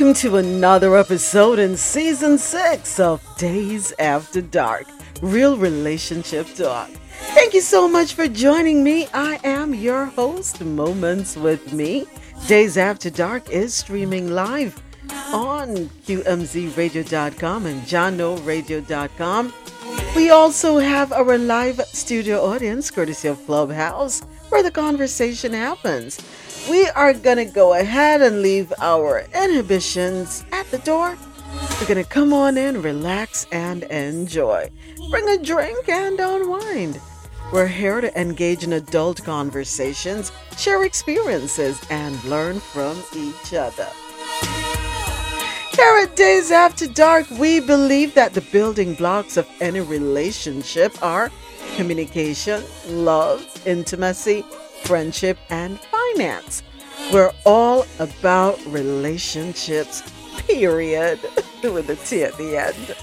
Welcome to another episode in season six of Dayz After Dark Real Relationship Talk. Thank you so much for joining me. I am your host, Moments with Me. Dayz After Dark is streaming live on QMZRadio.com and JohnNoRadio.com. We also have our live studio audience courtesy of Clubhouse where the conversation happens we are going to go ahead and leave our inhibitions at the door. We're going to come on in, relax, and enjoy. Bring a drink and unwind. We're here to engage in adult conversations, share experiences, and learn from each other. Here at Dayz After Dark, we believe that the building blocks of any relationship are communication, love, intimacy, friendship, and finance. We're all about relationships, period, with a T at the end.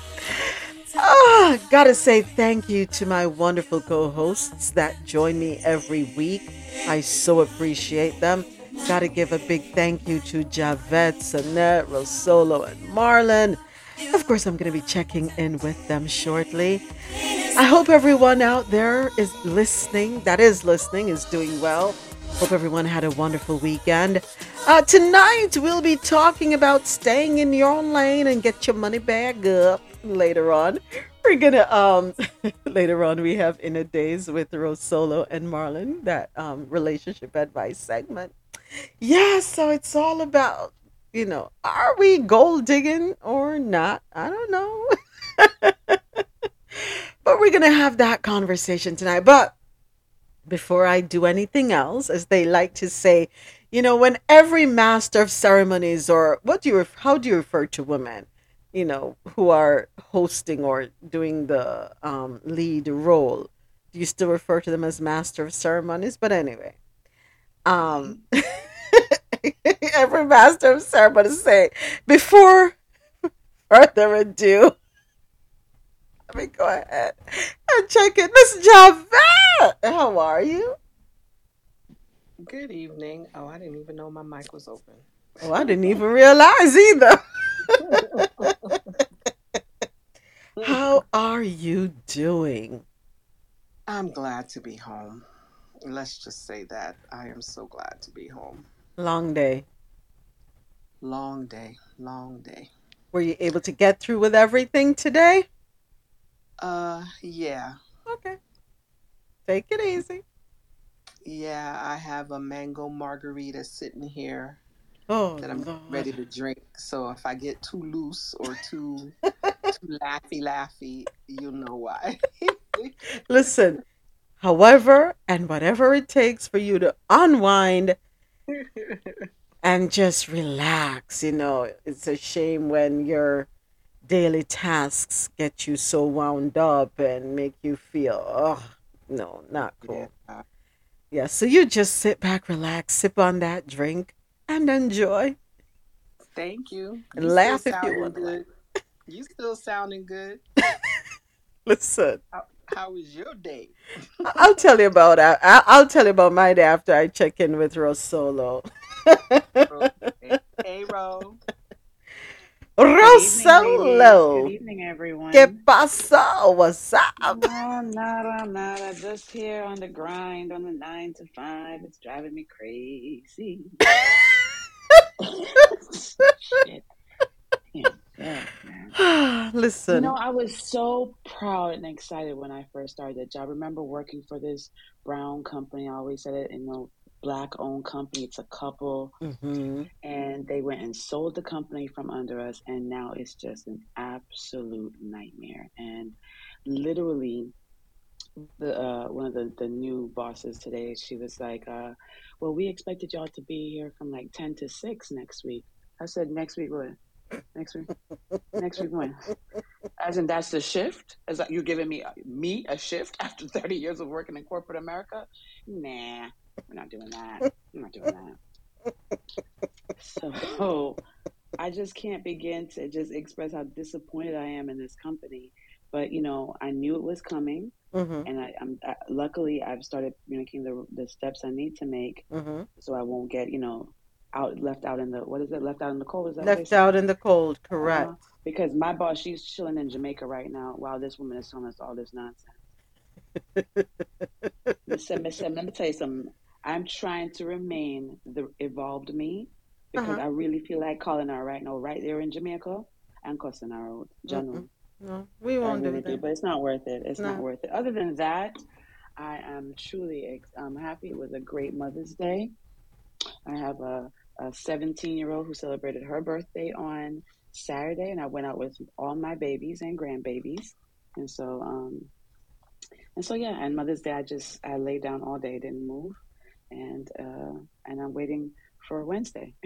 Ah, gotta say thank you to my wonderful co hosts that join me every week. I so appreciate them. Gotta give a big thank you to Javette, Sanette, Rosolo, and Marlon. Of course, I'm gonna be checking in with them shortly. I hope everyone out there is listening, that is listening, is doing well. Hope everyone had a wonderful weekend. Uh, tonight, we'll be talking about staying in your lane and get your money back up later on. We're gonna, um, later on, we have Inner Days with Rose Solo and Marlon, that um, relationship advice segment. Yeah, so it's all about, you know, are we gold digging or not? I don't know. but we're gonna have that conversation tonight. But before I do anything else, as they like to say, you know, when every master of ceremonies or what do you how do you refer to women, you know, who are hosting or doing the um, lead role? Do you still refer to them as master of ceremonies? But anyway, um, every master of ceremonies say before further ado. Let me go ahead and check it. Miss Javette, how are you? Good evening. Oh, I didn't even know my mic was open. Oh, I didn't even realize either. how are you doing? I'm glad to be home. Let's just say that. I am so glad to be home. Long day. Long day. Long day. Were you able to get through with everything today? Uh, yeah. Okay. Take it easy. Yeah, I have a mango margarita sitting here Oh, that I'm Lord. ready to drink. So if I get too loose or too too laughy laughy, you'll know why. Listen, however and whatever it takes for you to unwind and just relax, you know, it's a shame when your daily tasks get you so wound up and make you feel, oh, no, not cool. yeah. Yeah, so you just sit back, relax, sip on that drink, and enjoy. Thank you. And You laugh if you sounding want to good. You still sounding good. Listen, How, how was your day? I'll tell you about I- I'll tell you about my day after I check in with Rosolo. Ro- Hey, Ro. Good evening. Good evening, everyone. ¿qué pasó? What's up? No, nada. Just here on the grind on the nine to five. It's driving me crazy. Shit. Yeah, yeah, man. You Listen. know, I was so proud and excited when I first started the job. I remember working for this brown company. I always said it, you know, black owned company. It's a couple. hmm And they went and sold the company from under us. And now it's just an absolute nightmare. And literally, the uh, one of the, the new bosses today, she was like, uh, well, we expected y'all to be here from like 10 to 6 next week. I said, next week what? Next week? Next week when? As in that's the shift? Is that you giving me me a shift after 30 years of working in corporate America? Nah, we're not doing that. We're not doing that. So I just can't begin to just express how disappointed I am in this company. But you know, I knew it was coming, hmm and I, I'm I, luckily I've started making the the steps I need to make, hmm so I won't get you know out left out in the what is it left out in the cold? Is that Left out in the cold, Uh correct. huh. Because my boss, she's chilling in Jamaica right now, while this woman is telling us all this nonsense. Listen, listen, let me tell you something. I'm trying to remain the evolved me because Uh-huh. I really feel like calling her right now, right there in Jamaica, and cussing her out, general. No, we won't do really do, that. but it's not worth it. It's not worth it. Other than that, I am truly ex- I'm happy. It was a great Mother's Day. I have a, a 17 year old who celebrated her birthday on Saturday, and I went out with all my babies and grandbabies. And so, um, and so yeah, and Mother's Day, I just I laid down all day, didn't move, and uh, and I'm waiting for Wednesday,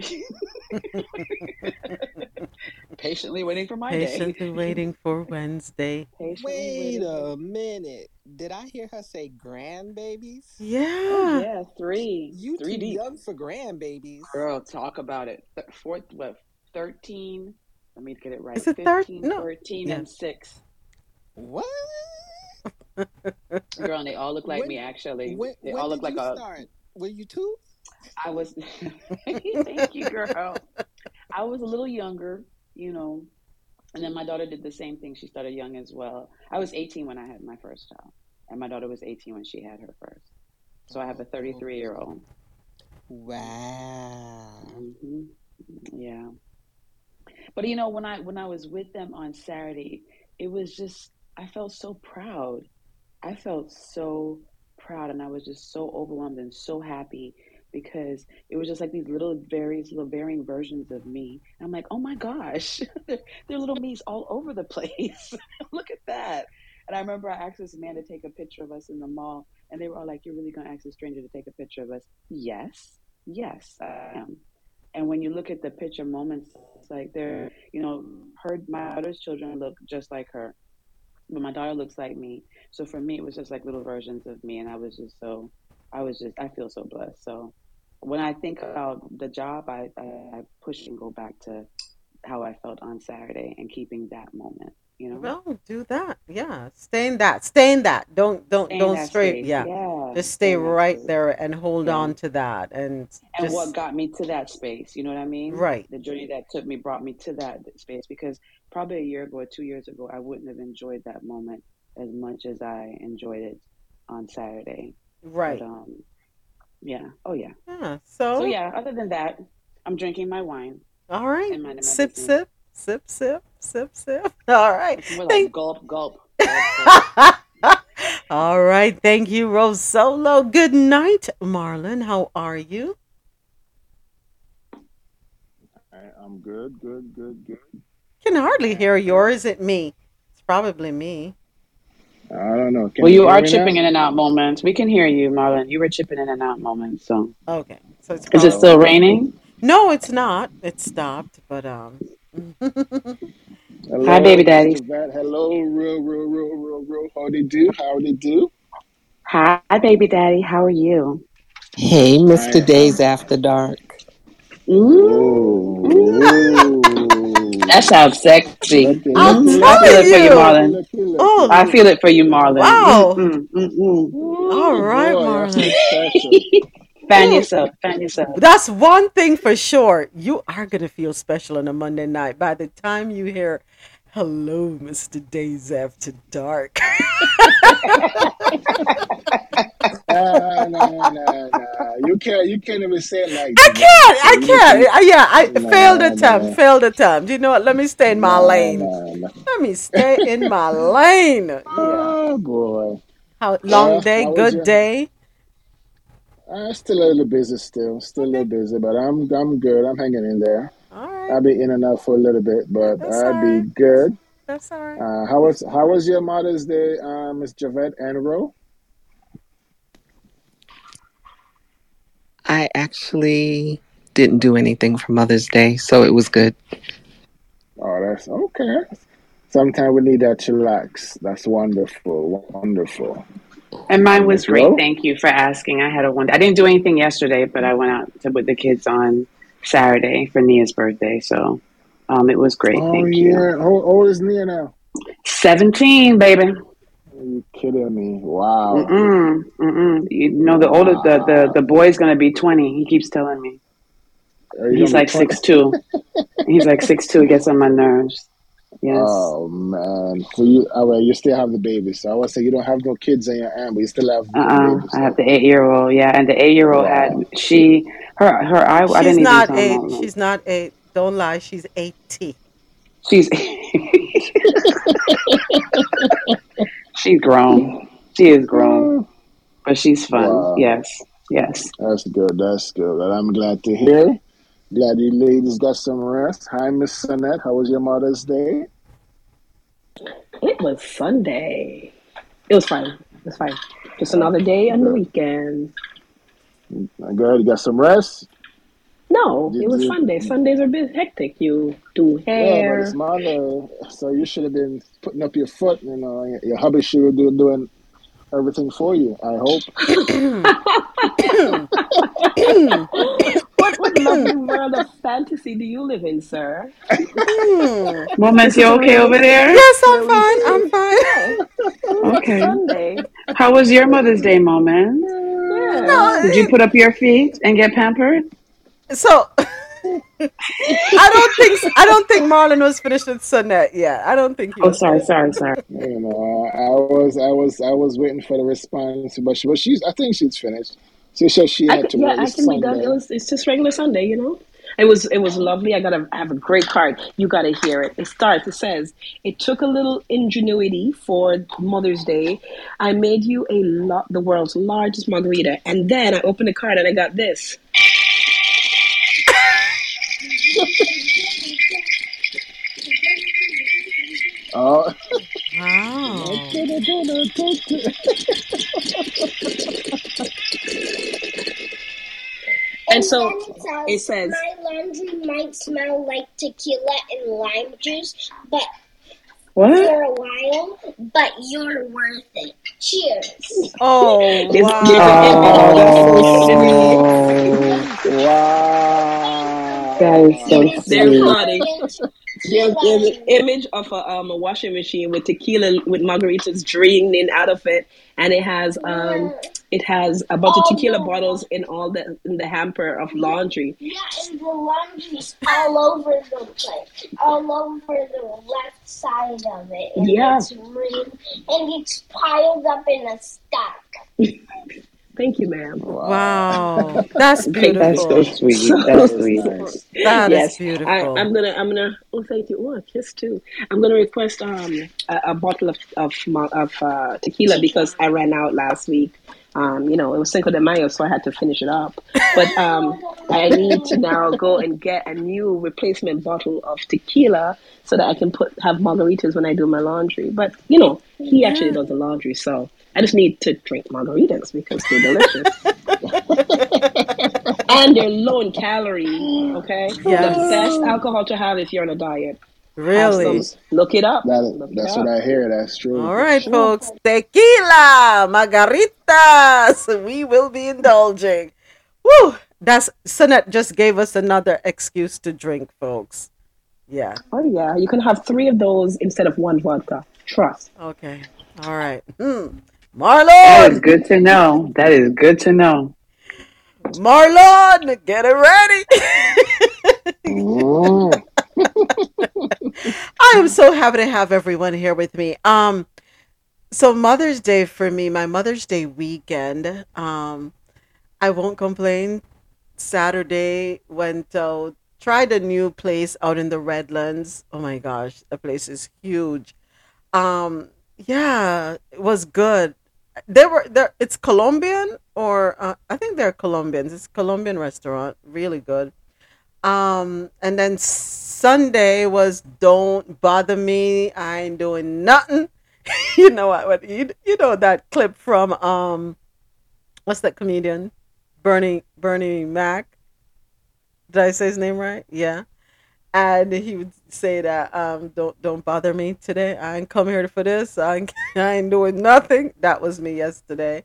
patiently waiting for my day, Patiently waiting for Wednesday. patiently Wait waiting a minute. Did I hear her say grandbabies? Oh Yeah. yeah, three, You three too deep. young for grandbabies. Girl, talk about it. Th- Fourth, what? Thirteen. Let me get it right. Is it third? 15, No. 13, Yeah. and six. What? Girl, and they all look like When me. Actually, when they when all look did like you a. start? Were you two? I was. Thank you, girl. I was a little younger, you know, and then my daughter did the same thing. She started young as well. I was 18 when I had my first child, and my daughter was 18 when she had her first. So I have a Oh, 33 year old. wow. hmm Yeah. But you know, when I when I was with them on Saturday, it was just I felt so proud. I felt so proud and I was just so overwhelmed and so happy because it was just like these little various little varying versions of me. And I'm like, oh my gosh, there are little me's all over the place. Look at that. And I remember I asked this man to take a picture of us in the mall, and they were all like, You're really gonna ask a stranger to take a picture of us? Yes, yes, I am. And when you look at the picture moments, it's like they're, you know, her, my daughter's children look just like her, but my daughter looks like me. So for me, it was just like little versions of me, and I was just so, I was just, I feel so blessed. So when I think about the job, I, I, I push and go back to how I felt on Saturday and keeping that moment, you know, Well, do that. Yeah. Stay in that. Stay in that. Don't don't stay don't stray. Yeah. Yeah, Just stay stay right there and hold Yeah. on to that and and what got me to that space you know what i mean right. the journey that took me brought me to that space because probably a year ago or two years ago i wouldn't have enjoyed that moment as much as i enjoyed it on saturday but Right. um yeah oh yeah Yeah. so So, yeah other than that i'm drinking my wine all right. my Sip sip sip sip sip sip. All right. it's more like Thank gulp gulp gulp gulp All right. Thank you, Rose Solo. Good night, Marlon. How are you? I, I'm good, good, good, good. Can hardly hear And you, is it me? It's probably me. I don't know. Can well you you are chipping now? in and out moments we can hear you marlon you were chipping in and out moments so Okay. So it's is it still raining no, it's not. It stopped, but um. hi baby daddy Mr. Vet. Hello, real, real, real, real, real. How they do? How they do? hi baby daddy how are you Hey, Mr. am. Dayz After Dark. Ooh, Mm. That sounds sexy. Looky, I'm looky, hmm I feel telling it for you, looky, Marlon. looky, looky. Oh, I feel it for you, Marlon. wow. Mm-mm, mm-mm. All Ooh, right, boy, Marlon. fan yourself, fan yourself. That's one thing for sure. You are going to feel special on a Monday night. By the time you hear Hello, Mr. Dayz After Dark. Uh, no, no, no. You can't. You can't even say it like I can't. I can't. can- Uh, Yeah, I No, failed attempt. no. Failed attempt. You know what? Let me stay in my No, lane. no, no. Let me stay in my lane. Yeah. Oh boy. How long Uh, day? how Good your- day. I'm still a little busy. Still, still a little busy, but I'm I'm good. I'm hanging in there. All right. I'll be in and out for a little bit, but That's I'll be alright. good. That's all right. Uh, how was how was your Mother's Day, uh, Miss Javette and Ro? I actually didn't do anything for Mother's Day, so it was good. Oh, that's okay. Sometimes we need that to relax. That's wonderful, wonderful. And mine was great. Thank you for asking. I had a one. I didn't do anything yesterday, but I went out to, with the kids on Saturday for Nia's birthday. So um, it was great. Oh Thank you. yeah. How how old is Nia now? 17, baby. Are you kidding me? Wow. Mm-mm, mm-mm. You know, the older, the, the, the boy's going to be 20. He keeps telling me. You He's like be 20? six two. He's like six two. Gets on my nerves. Yes. Oh man. So you oh, well, you still have the baby. So I would say you don't have no kids in your hand, but you still have the Uh-uh. baby. I have the eight year old. Yeah, and the eight year old wow. had she her her I, I She's didn't even not tell eight. mom. She's not eight. Don't lie. She's 80. She's she's grown. She is grown, but she's fun. Wow. Yes, yes. That's good. That's good. Well, I'm glad to hear. Glad you ladies got some rest. Hi, Miss Sonette. How was your Mother's Day? It was Sunday. It was fine. It was fine. Just another day on the Good. weekend. Good. You got some rest? No, Did it was you? Sunday. Sundays are a bit hectic. You do hair. Yeah, but it's Monday, so you should have been putting up your foot. You know, your your hubby should have been doing everything for you. I hope. What what lovely world of fantasy do you live in, sir? Hmm. Moments, you is okay over there? Yes, I'm where fine. I'm fine. Okay. Sunday. How was your Mother's Day moment? Yeah. No, Did you put up your feet and get pampered? so I don't think I don't think Marlon was finished with Sonette yet. I don't think he Oh, was sorry, finished. sorry, sorry. You know, I was, I was, I was waiting for the response, but she, but she's. I think she's finished. She said she had could, to yeah, work. I It's can be done. It was it's just regular Sunday, you know. It was it was lovely. I gotta have a great card. You gotta hear it. It starts. It says it took a little ingenuity for Mother's Day. I made you a lot the world's largest margarita, and then I opened the card and I got this. Oh, Wow. And And so then it it says, says My laundry might smell like tequila and lime juice, but What? for a while, but you're worth it. Cheers. Oh there's, there's an image. That's so sweet. Oh, wow! Oh, that is so It is They're sweet. funny. There's, there's an image of a um a washing machine with tequila with margaritas draining out of it, and it has um it has a bunch of tequila the bottles in all the in the hamper of laundry. yeah, and the laundry's all over the place, all over the left side of it, and Yeah. it's and it's piled up in a stack. Thank you, ma'am. Wow! wow. That's Thank you. That's so sweet. So That's That is sweet. nice. That is yes, I, beautiful. I'm gonna I'm gonna oh thank you oh a kiss too. I'm gonna request um a, a bottle of of of uh, tequila because I ran out last week. Um, you know, it was Cinco de Mayo, so I had to finish it up. But um, I need to now go and get a new replacement bottle of tequila so that I can put have margaritas when I do my laundry. But you know, he actually does the laundry, so I just need to drink margaritas because they're delicious and they're low in calorie. Okay, the best alcohol to have if you're on a diet. Have some. Really. Look it up. That Look it that's what. I hear. That's true. All right, That's right, true. folks. Tequila, margaritas. We will be indulging. Woo! That's Sonette just gave us another excuse to drink, folks. Yeah. Oh yeah, you can have three of those instead of one vodka. Trust. Okay. All right. Hmm. That is Marlon, good to know. That is good to know. Marlon, get it ready. Mm. I am so happy to have everyone here with me. Um, so Mother's Day for me, my Mother's Day weekend. Um, I won't complain. Saturday went out, tried a new place out in the Redlands. Oh my gosh, the place is huge. Um, yeah, it was good. They were there. It's Colombian, or uh, I think they're Colombians. It's Colombian restaurant, really good. Um, and then Sunday was "Don't Bother Me." I ain't doing nothing. you know what? you you know that clip from um, what's that comedian? Bernie Bernie Mac. Did I say his name right? Yeah. And he would say that um, don't don't bother me today. I ain't come here for this. I ain't, I ain't doing nothing. That was me yesterday.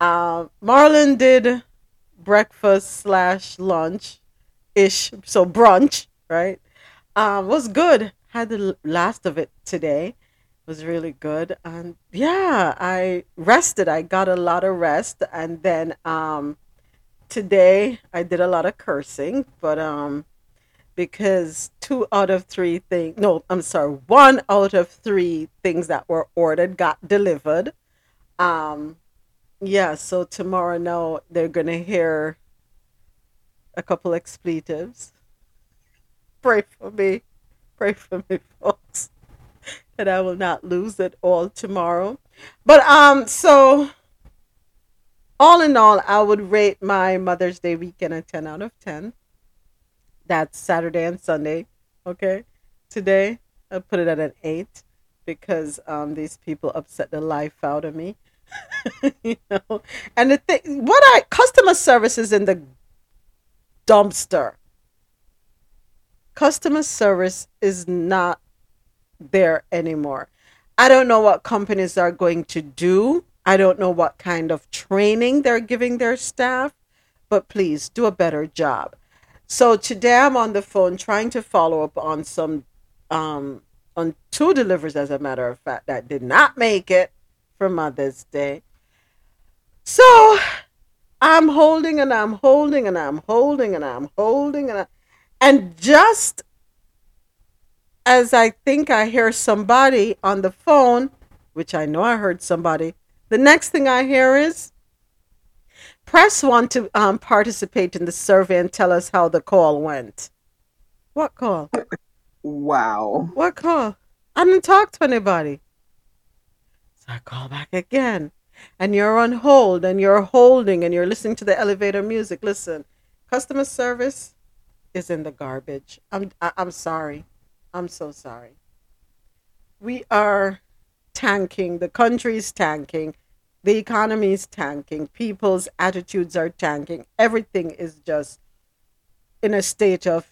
Um, Marlon did breakfast slash lunch ish, so brunch, right? Um, was good. Had the last of it today. Was really good, and yeah, I rested. I got a lot of rest, and then um, today I did a lot of cursing, but um, because two out of three things, no, I'm sorry, one out of three things that were ordered got delivered. Um, yeah, so tomorrow now they're gonna hear a couple expletives. Pray for me. Pray for me, folks. That I will not lose it all tomorrow. But um so all in all, I would rate my Mother's Day weekend a 10 out of 10. That's Saturday and Sunday. Okay. Today, I put it at an 8 because um, these people upset the life out of me. you know, and the thing, what I customer service is in the dumpster. Customer service is not there anymore. I don't know what companies are going to do. I don't know what kind of training they're giving their staff, but please do a better job. So today I'm on the phone trying to follow up on some um on two deliveries as a matter of fact that did not make it for Mother's Day. So I'm holding and I'm holding and I'm holding and I'm holding and I, and just as I think I hear somebody on the phone, which I know I heard somebody, the next thing I hear is press one to um, participate in the survey and tell us how the call went. What call? Wow. What call? I didn't talk to anybody. So I call back again. And you're on hold and you're holding and you're listening to the elevator music. Listen, customer service is in the garbage. I'm I, I'm sorry. I'm so sorry. We are tanking. The country's tanking. The economy is tanking. People's attitudes are tanking. Everything is just in a state of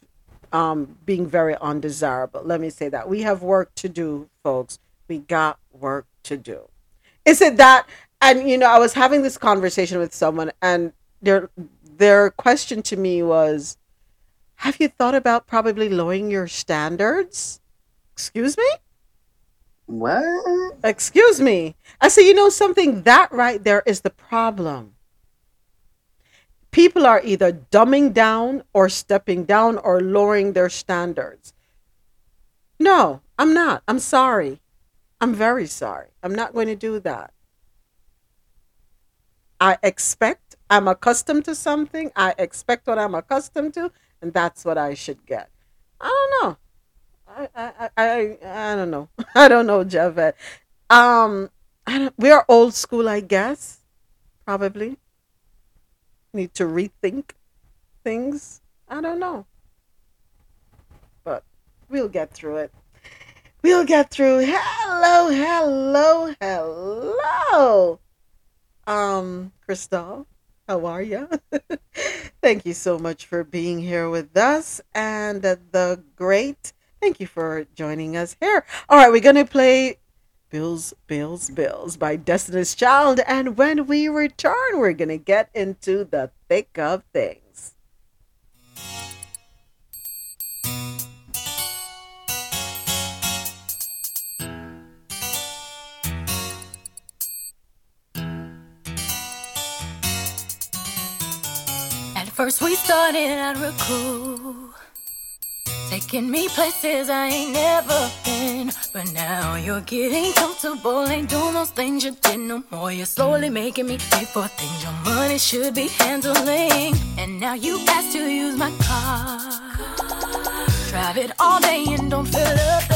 um, being very undesirable. Let me say that. We have work to do, folks. We got work to do. Is it that? And, you know, I was having this conversation with someone, and their, their question to me was, have you thought about probably lowering your standards? Excuse me? What? Excuse me. I say, you know something? That right there is the problem. People are either dumbing down or stepping down or lowering their standards. No, I'm not. I'm sorry. I'm very sorry. I'm not going to do that. I expect, I'm accustomed to something. I expect what I'm accustomed to, and that's what I should get. I don't know. I I I, I don't know. I don't know, Javed. Um, we are old school, I guess. Probably need to rethink things. I don't know, but we'll get through it. We'll get through. Hello, hello, hello. Um, Crystal, how are you? Thank you so much for being here with us and the great Thank you for joining us here. All right, we're going to play Bills, Bills, Bills by Destiny's Child. And when we return, we're going to get into the thick of things. First, we started out real cool. Taking me places I ain't never been. But now you're getting comfortable. Ain't doing those things you did no more. You're slowly making me pay for things your money should be handling. And now you ask to use my car. Drive it all day and don't fill up.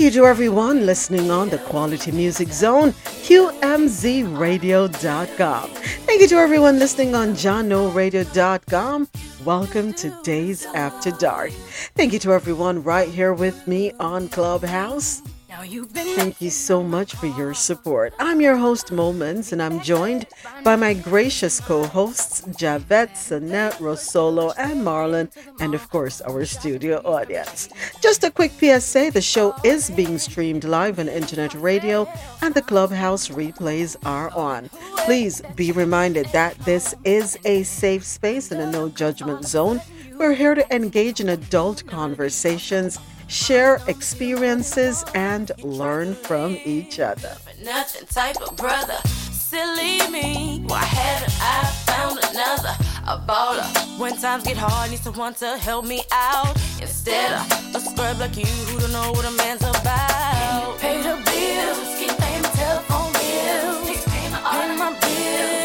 Thank you to everyone listening on the Quality Music Zone, QMZRadio.com. Thank you to everyone listening on JohnNoRadio.com. Welcome to Dayz After Dark. Thank you to everyone right here with me on Clubhouse. Now you've been Thank you so much for your support. I'm your host, Moments, and I'm joined by my gracious co hosts, Javette, Sanette, Rosolo, and Marlon, and of course, our studio audience. Just a quick PSA the show is being streamed live on internet radio, and the Clubhouse replays are on. Please be reminded that this is a safe space and a no judgment zone. We're here to engage in adult conversations share experiences, and learn from each other. nothing type of brother. Silly me, why haven't I found another? A baller. When times get hard, need someone to help me out. Instead of a scrub like you who don't know what a man's about. Pay the bills, keep paying telephone bills, pay my bills.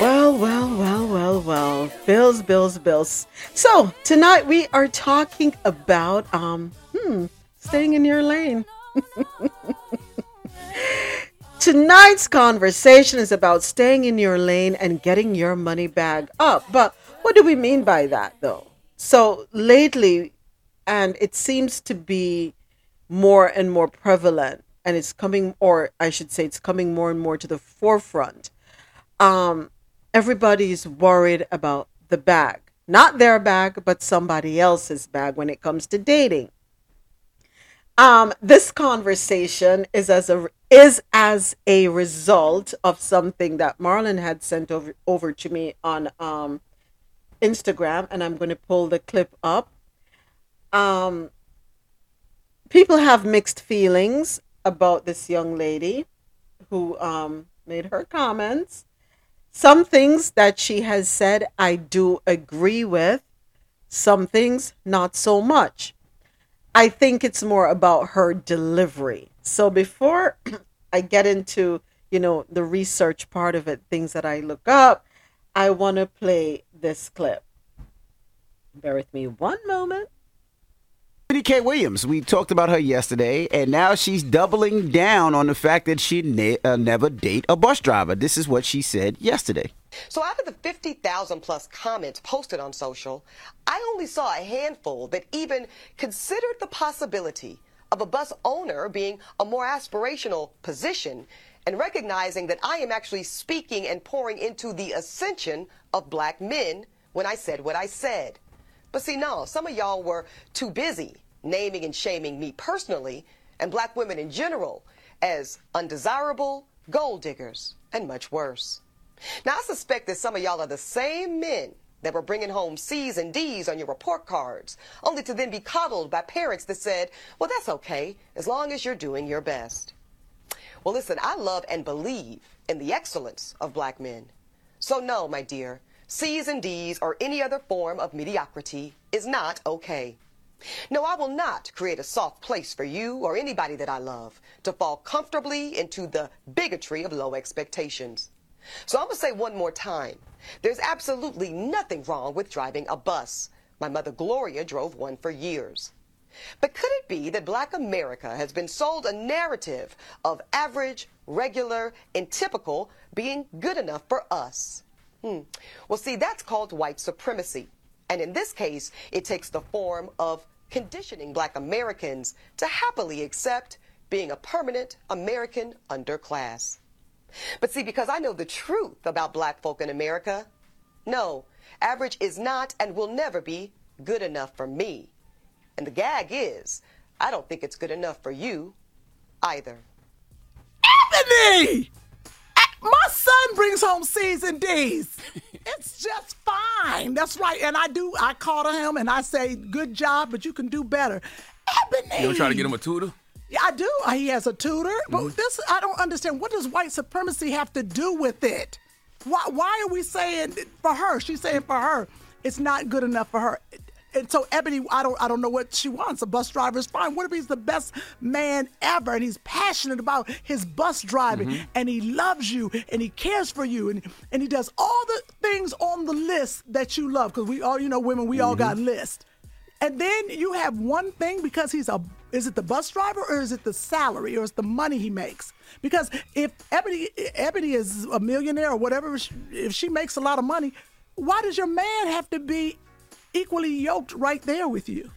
Well, well, well, well, well. Bills, bills, bills. So tonight we are talking about um, hmm, staying in your lane. Tonight's conversation is about staying in your lane and getting your money bag up. But what do we mean by that, though? So lately, and it seems to be more and more prevalent, and it's coming, or I should say, it's coming more and more to the forefront. Um, everybody's worried about the bag, not their bag, but somebody else's bag when it comes to dating. Um, this conversation is as a is as a result of something that Marlon had sent over over to me on um, Instagram, and I'm going to pull the clip up. Um, people have mixed feelings about this young lady who um, made her comments. Some things that she has said, I do agree with. Some things, not so much. I think it's more about her delivery. So before I get into, you know, the research part of it, things that I look up, I want to play this clip. Bear with me one moment. K. Williams, we talked about her yesterday, and now she's doubling down on the fact that she'd ne- uh, never date a bus driver. This is what she said yesterday. So out of the 50,000 plus comments posted on social, I only saw a handful that even considered the possibility of a bus owner being a more aspirational position and recognizing that I am actually speaking and pouring into the ascension of black men when I said what I said. But see, no, some of y'all were too busy naming and shaming me personally and black women in general as undesirable, gold diggers, and much worse. Now, I suspect that some of y'all are the same men that were bringing home C's and D's on your report cards, only to then be coddled by parents that said, well, that's okay, as long as you're doing your best. Well, listen, I love and believe in the excellence of black men. So, no, my dear, C's and D's or any other form of mediocrity is not okay. No, I will not create a soft place for you or anybody that I love to fall comfortably into the bigotry of low expectations. So I'm going to say one more time. There's absolutely nothing wrong with driving a bus. My mother Gloria drove one for years. But could it be that black America has been sold a narrative of average, regular, and typical being good enough for us? Hmm. Well, see, that's called white supremacy. And in this case, it takes the form of conditioning black Americans to happily accept being a permanent American underclass. But see, because I know the truth about black folk in America, no, average is not and will never be good enough for me. And the gag is, I don't think it's good enough for you either. Ebony! My son brings home C's and D's. It's just fine. That's right. And I do, I call to him and I say, good job, but you can do better. Ebony! You don't try to get him a tutor? Yeah, I do. Uh, He has a tutor. Mm-hmm. But this, I don't understand. What does white supremacy have to do with it? Why, why are we saying for her? She's saying for her, it's not good enough for her. And so Ebony, I don't, I don't know what she wants. A bus driver is fine. What if he's the best man ever and he's passionate about his bus driving Mm-hmm. and he loves you and he cares for you and and he does all the things on the list that you love because we all, you know, women, we all got Mm-hmm. lists. And then you have one thing because he's a is it the bus driver or is it the salary or is the money he makes? Because if Ebony Ebony is a millionaire or whatever, if she makes a lot of money, why does your man have to be equally yoked right there with you?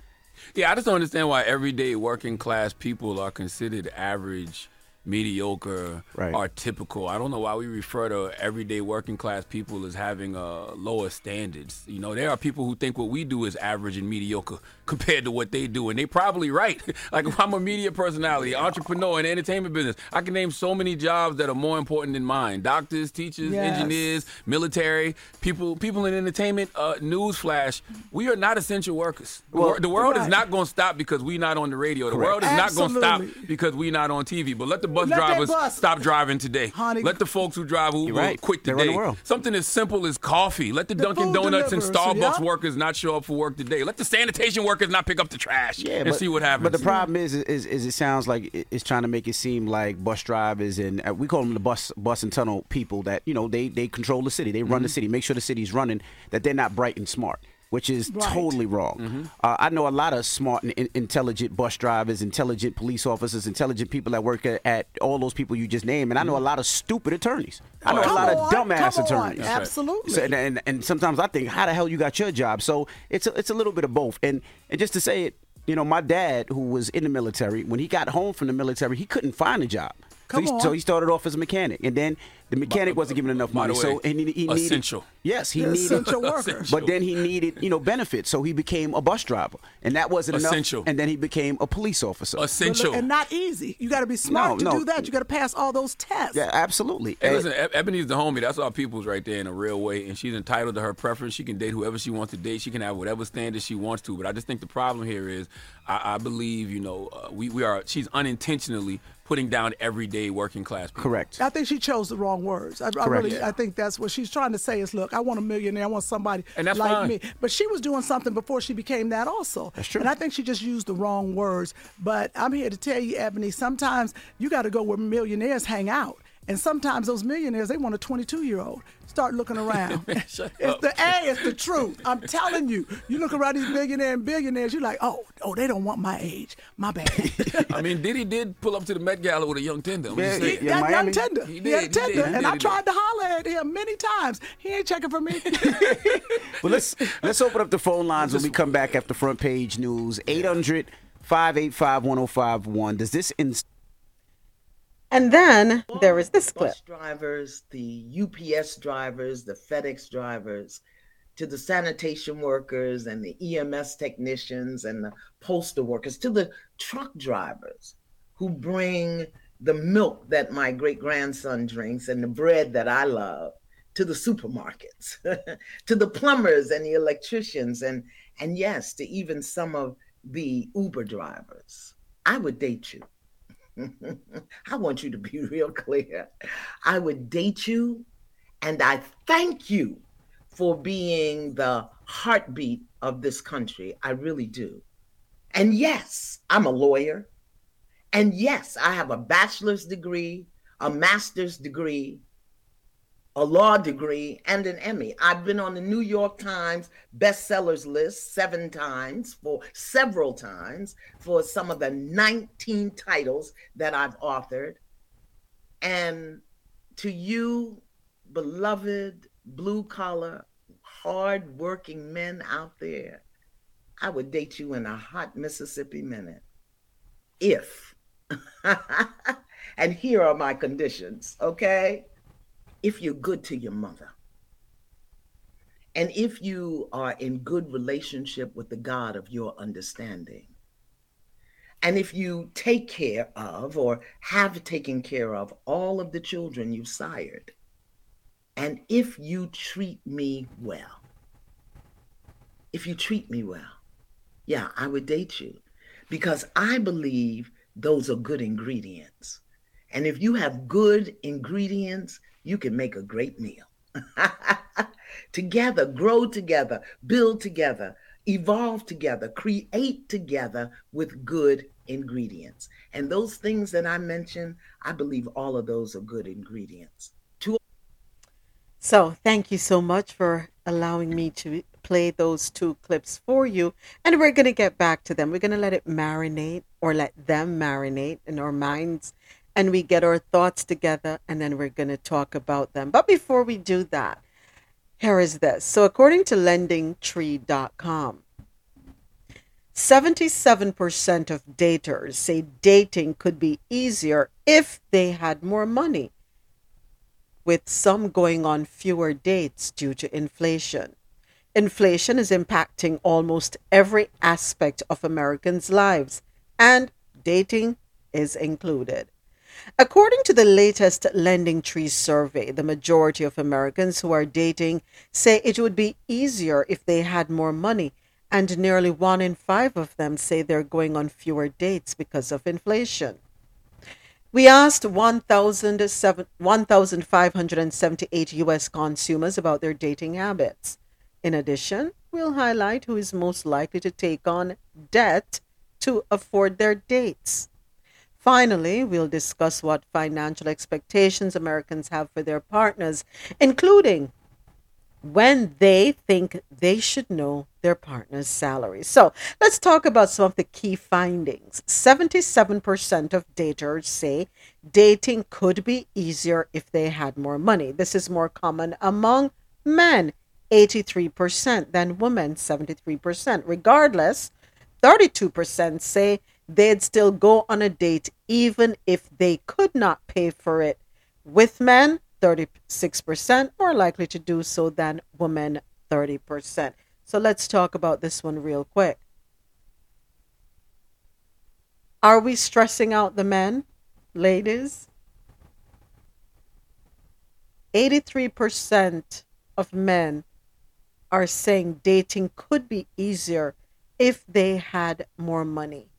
Yeah, I just don't understand why everyday working class people are considered average, mediocre, Right. or typical. I don't know why we refer to everyday working class people as having uh, lower standards. You know, there are people who think what we do is average and mediocre compared to what they do, and they probably right. like if I'm a media personality, entrepreneur in the entertainment business, I can name so many jobs that are more important than mine: doctors, teachers, Yes. engineers, military, people, people in entertainment. Uh, newsflash: we are not essential workers. The Well, the world is not going to stop because we're not on the radio. The Correct. world is not going to stop because we're not on TV. But let the bus Let drivers bus- stop driving today. Honey. let the folks who drive Uber right. quit They the today. world. Something as simple as coffee. Let the, The Dunkin' food Donuts and deliverers, Starbucks yeah. workers not show up for work today. Let the sanitation workers not pick up the trash Yeah, and but, see what happens. But the problem is, is, is it sounds like it's trying to make it seem like bus drivers and uh, we call them the bus bus and tunnel people that you know they they control the city, they run Mm-hmm. the city, make sure the city's running, that they're not bright and smart. Which is Right. totally wrong. Mm-hmm. Uh, I know a lot of smart and in- intelligent bus drivers, intelligent police officers, intelligent people that work at, at all those people you just named, and I know a lot of stupid attorneys. I know a lot on, of dumbass attorneys. right. Absolutely. So, and, and and sometimes I think, how the hell you got your job? So it's a, it's a little bit of both. And and just to say it, you know, my dad who was in the military, when he got home from the military, he couldn't find a job. Come so, he, on. so he started off as a mechanic, and then the mechanic wasn't giving enough By the money. so and he, he needed essential. Yes, he needed essential worker. But then he needed, you know, benefits, so he became a bus driver, and that wasn't Essential. enough. And then he became a police officer. Essential. And not easy. You got to be smart No, to no. do that. You got to pass all those tests. yeah, absolutely. Hey, And- listen, Eb- Ebony's the homie. That's our people's right there in a real way, and she's entitled to her preference. She can date whoever she wants to date. She can have whatever standards she wants to. But I just think the problem here is, I, I believe, you know, uh, we, we are. She's unintentionally putting down everyday working class people. correct. I think she chose the wrong words. I, I Correct. really, I think that's what she's trying to say is, look, I want a millionaire. I want somebody And that's like fine. me. But she was doing something before she became that also. That's true. And I think she just used the wrong words. But I'm here to tell you, Ebony, sometimes you got to go where millionaires hang out. And sometimes those millionaires, they want a 22 year old. Start looking around. it's the A, it's the truth. I'm telling you. You look around these millionaire and billionaires, you're like, oh, oh, they don't want my age. My bad. I mean, Diddy did pull up to the Met Gala with a young tender. I'm Yeah, saying. He Yeah, got Miami. young tender. He He, did, had he tender, did, he and did, I tried did. to holler at him many times. He ain't checking for me. Well, let's let's open up the phone lines when we come back after front page news. 800 585 1051. Does this inst- And then there is this clip. bus drivers, the UPS drivers, the FedEx drivers, to the sanitation workers and the EMS technicians and the postal workers, to the truck drivers who bring the milk that my great grandson drinks and the bread that I love to the supermarkets, to the plumbers and the electricians, and and yes, to even some of the Uber drivers. I would date you. I want you to be real clear. I would date you, and I thank you for being the heartbeat of this country. I really do. And yes, I'm a lawyer. And yes, I have a bachelor's degree, a master's degree, a law degree, and an Emmy. I've been on the New York Times bestsellers list seven times, for several times, for some of the 19 titles that I've authored. And to you, beloved blue collar, hard working men out there, I would date you in a hot Mississippi minute. If, and here are my conditions, okay? If you're good to your mother, and if you are in good relationship with the God of your understanding, and if you take care of or have taken care of all of the children you've sired, and if you treat me well, if you treat me well, yeah, I would date you. Because I believe those are good ingredients. And if you have good ingredients, you can make a great meal. together, grow together, build together, evolve together, create together with good ingredients. And those things that I mentioned, I believe all of those are good ingredients. To- so, thank you so much for allowing me to play those two clips for you. And we're going to get back to them. We're going to let it marinate or let them marinate in our minds. And we get our thoughts together and then we're going to talk about them. But before we do that, here is this. So, according to lendingtree.com, 77% of daters say dating could be easier if they had more money, with some going on fewer dates due to inflation. Inflation is impacting almost every aspect of Americans' lives, and dating is included. According to the latest LendingTree survey, the majority of Americans who are dating say it would be easier if they had more money and nearly one in five of them say they're going on fewer dates because of inflation. We asked 1,578 U.S. consumers about their dating habits. In addition, we'll highlight who is most likely to take on debt to afford their dates. Finally, we'll discuss what financial expectations Americans have for their partners, including when they think they should know their partner's salary. So let's talk about some of the key findings. 77% of daters say dating could be easier if they had more money. This is more common among men, 83%, than women, 73%. Regardless, 32% say they'd still go on a date even if they could not pay for it. With men, 36% more likely to do so than women 30%. So let's talk about this one real quick. Are we stressing out the men, ladies? 83% of men are saying dating could be easier if they had more money.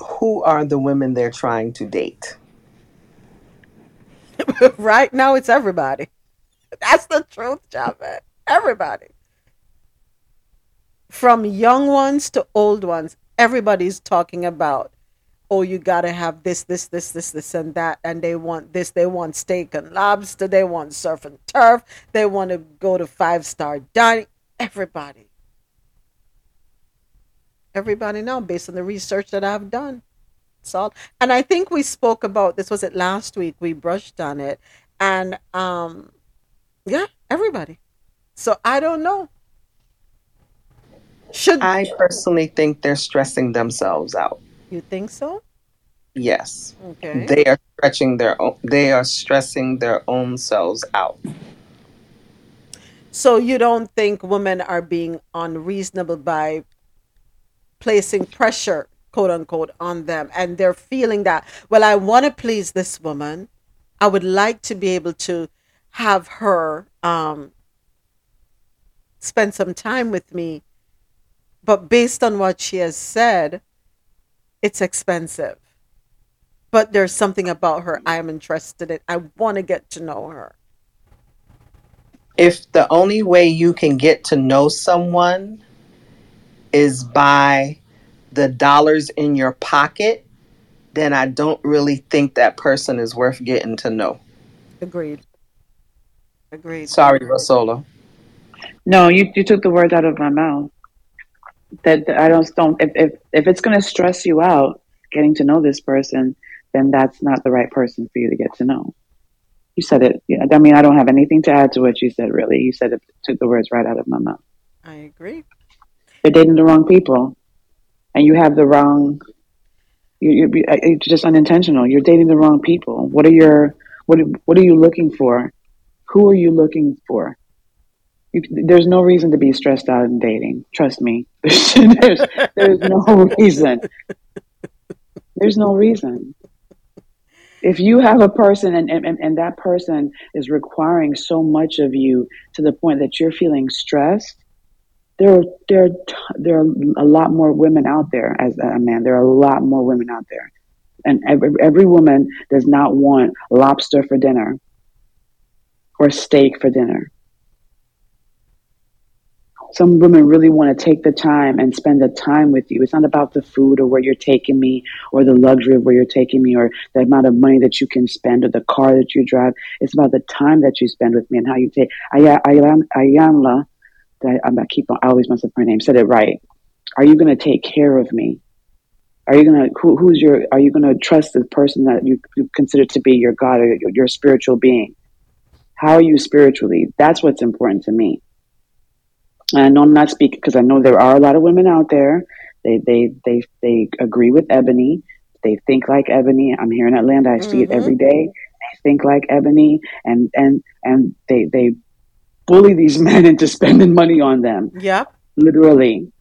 Who are the women they're trying to date? right now, it's everybody. That's the truth, Javed. Everybody. From young ones to old ones, everybody's talking about, oh, you got to have this, this, this, this, this, and that. And they want this, they want steak and lobster, they want surf and turf, they want to go to five star dining. Everybody everybody know based on the research that I've done. Salt. and I think we spoke about this. Was it last week? We brushed on it, and um, yeah, everybody. So I don't know. Should I personally think they're stressing themselves out? You think so? Yes. Okay. They are stretching their own. They are stressing their own selves out. So you don't think women are being unreasonable by placing pressure, quote unquote, on them. And they're feeling that, well, I want to please this woman. I would like to be able to have her um, spend some time with me. But based on what she has said, it's expensive. But there's something about her I am interested in. I want to get to know her. If the only way you can get to know someone is by the dollars in your pocket, then I don't really think that person is worth getting to know. Agreed. Agreed. Sorry, Rosolo. No, you, you took the words out of my mouth. that, that I don't don't if if, if it's going to stress you out getting to know this person, then that's not the right person for you to get to know. You said it. Yeah, I mean, I don't have anything to add to what you said. Really, you said it. Took the words right out of my mouth. I agree. You're dating the wrong people, and you have the wrong. You, you, uh, it's just unintentional. You're dating the wrong people. What are your what? What are you looking for? Who are you looking for? You, there's no reason to be stressed out in dating. Trust me. there's, there's no reason. There's no reason. If you have a person and, and, and that person is requiring so much of you to the point that you're feeling stressed, there are, there are, there are a lot more women out there as a man. There are a lot more women out there. And every, every woman does not want lobster for dinner or steak for dinner some women really want to take the time and spend the time with you. It's not about the food or where you're taking me or the luxury of where you're taking me or the amount of money that you can spend or the car that you drive. It's about the time that you spend with me and how you take. Ayanla, that I keep on, I always mess up her name, said it right. Are you going to take care of me? Are you going to, who, who's your, are you going to trust the person that you, you consider to be your God or your, your spiritual being? How are you spiritually? That's what's important to me and I'm not speaking because I know there are a lot of women out there. They they they they agree with Ebony. They think like Ebony. I'm here in Atlanta. I see mm-hmm. it every day. They think like Ebony, and and and they they bully these men into spending money on them. Yep. Literally,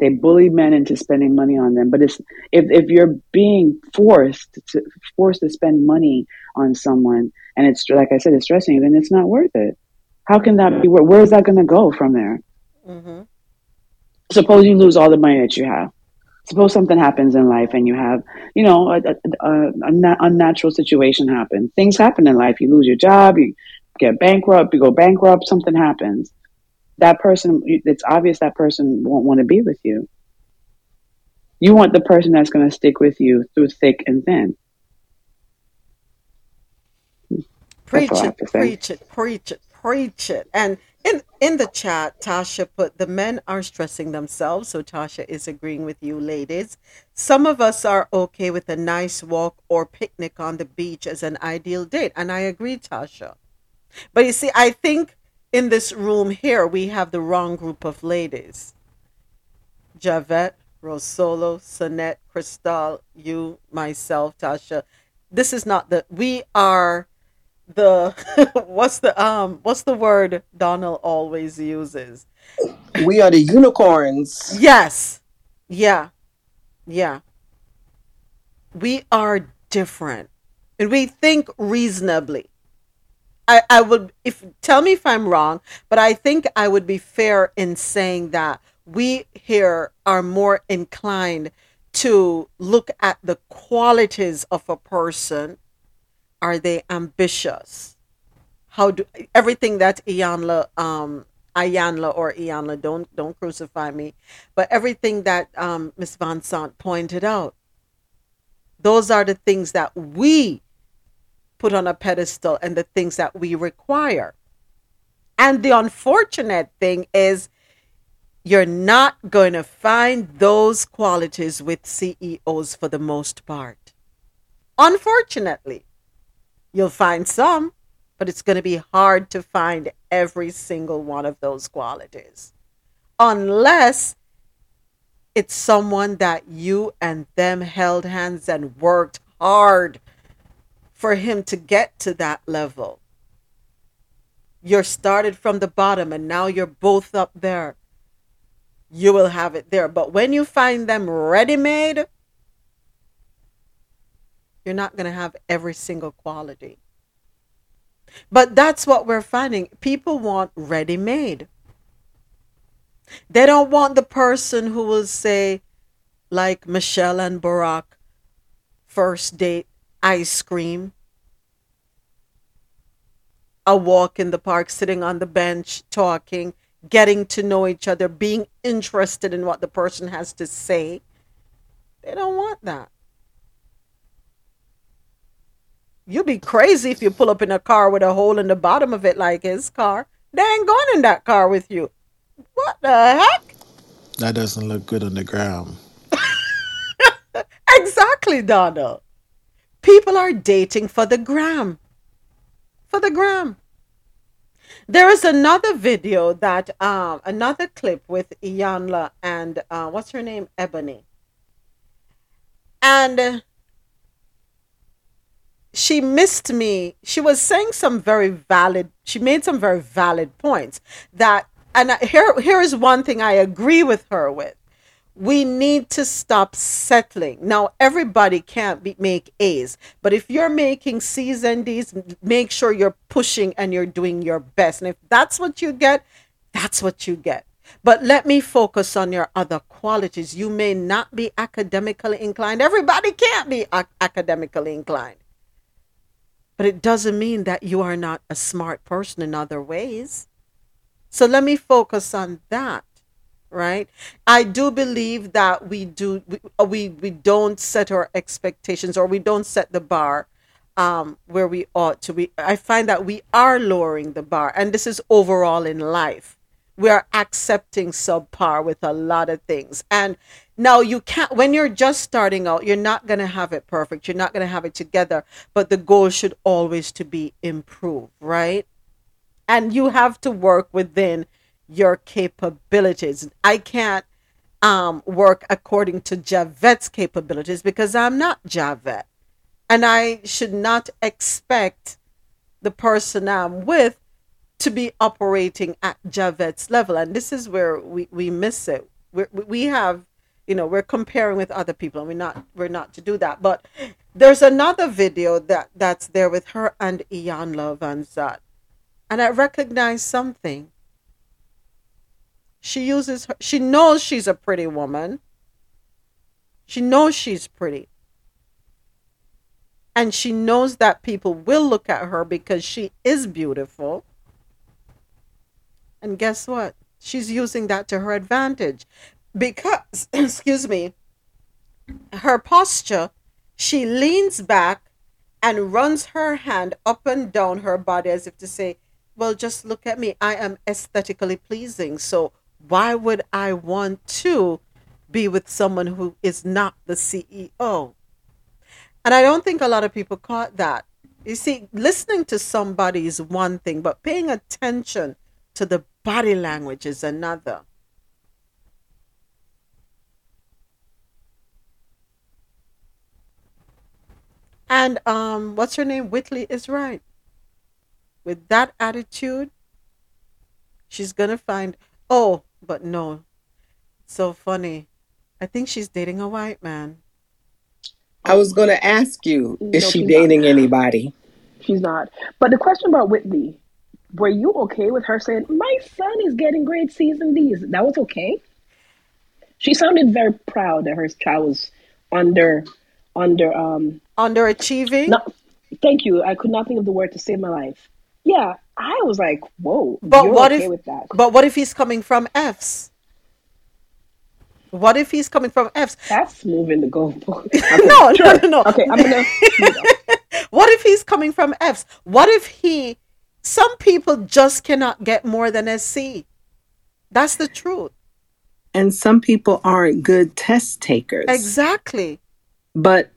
they bully men into spending money on them. But it's if if you're being forced to forced to spend money on someone, and it's like I said, it's stressing you, then it's not worth it. How can that be? Where, where is that going to go from there? Mm-hmm. Suppose you lose all the money that you have. Suppose something happens in life and you have, you know, a, a, a, a unnatural situation happen. Things happen in life. You lose your job, you get bankrupt, you go bankrupt, something happens. That person, it's obvious that person won't want to be with you. You want the person that's going to stick with you through thick and thin. Preach it, preach it, preach it, preach it. And in in the chat, Tasha put the men are stressing themselves, so Tasha is agreeing with you, ladies. Some of us are okay with a nice walk or picnic on the beach as an ideal date, and I agree, Tasha. But you see, I think in this room here we have the wrong group of ladies. Javette, Rosolo, Sonette, Cristal, you, myself, Tasha. This is not the we are the what's the um what's the word Donald always uses? We are the unicorns. Yes. Yeah. Yeah. We are different. And we think reasonably. I, I would if tell me if I'm wrong, but I think I would be fair in saying that we here are more inclined to look at the qualities of a person are they ambitious? How do everything that Iyanla um Iyanla or Iyanla don't don't crucify me, but everything that um Miss Vanzant pointed out. Those are the things that we put on a pedestal and the things that we require. And the unfortunate thing is you're not going to find those qualities with CEOs for the most part. Unfortunately. You'll find some, but it's going to be hard to find every single one of those qualities. Unless it's someone that you and them held hands and worked hard for him to get to that level. You're started from the bottom and now you're both up there. You will have it there. But when you find them ready made, you're not going to have every single quality. But that's what we're finding. People want ready made. They don't want the person who will say, like Michelle and Barack, first date, ice cream, a walk in the park, sitting on the bench, talking, getting to know each other, being interested in what the person has to say. They don't want that. You'd be crazy if you pull up in a car with a hole in the bottom of it like his car. They ain't going in that car with you. What the heck? That doesn't look good on the ground. Exactly, Donald. People are dating for the gram. For the gram. There is another video that um another clip with Iyanla and uh what's her name? Ebony. And uh, she missed me. She was saying some very valid she made some very valid points that and I- here here is one thing I agree with her with we need to stop settling. Now, everybody can't be, make A's, but if you're making C's and D's, make sure you're pushing and you're doing your best. And if that's what you get, that's what you get. But let me focus on your other qualities. You may not be academically inclined. Everybody can't be ac- academically inclined. But it doesn't mean that you are not a smart person in other ways. So let me focus on that right? I do believe that we do we uh, we, we don't set our expectations or we don't set the bar um where we ought to be. I find that we are lowering the bar and this is overall in life. We are accepting subpar with a lot of things. And now you can't when you're just starting out you're not going to have it perfect. You're not going to have it together but the goal should always to be improve right? And you have to work within your capabilities. I can't um, work according to Javet's capabilities because I'm not Javet. And I should not expect the person I'm with to be operating at Javet's level. And this is where we, we miss it. We're, we have, you know, we're comparing with other people and we're not, we're not to do that. But there's another video that, that's there with her and Iyanla Vanzant. And I recognize something she uses her, she knows she's a pretty woman. She knows she's pretty. And she knows that people will look at her because she is beautiful. And guess what? She's using that to her advantage. Because, excuse me, her posture, she leans back and runs her hand up and down her body as if to say, Well, just look at me. I am aesthetically pleasing. So why would I want to be with someone who is not the CEO? And I don't think a lot of people caught that. You see, listening to somebody is one thing, but paying attention to the body language is another. And um, what's her name? Whitley is right. With that attitude, she's gonna find. Oh, but no, so funny. I think she's dating a white man. I was going to ask you, is No, she dating not. anybody? She's not. But the question about Whitney, were you okay with her saying, My son is getting great C's and D's? That was okay? She sounded very proud that her child was under under um Underachieving? no thank you. I could not think of the word to save my life. Yeah. I was like, Whoa, But you're what okay if with that. but what if he's coming from F's? What if he's coming from F's? That's moving the goalpost. no, no, sure. no, no. Okay, I'm gonna what if he's coming from F's? What if he some people just cannot get more than a C? That's the truth. And some people aren't good test takers. Exactly. But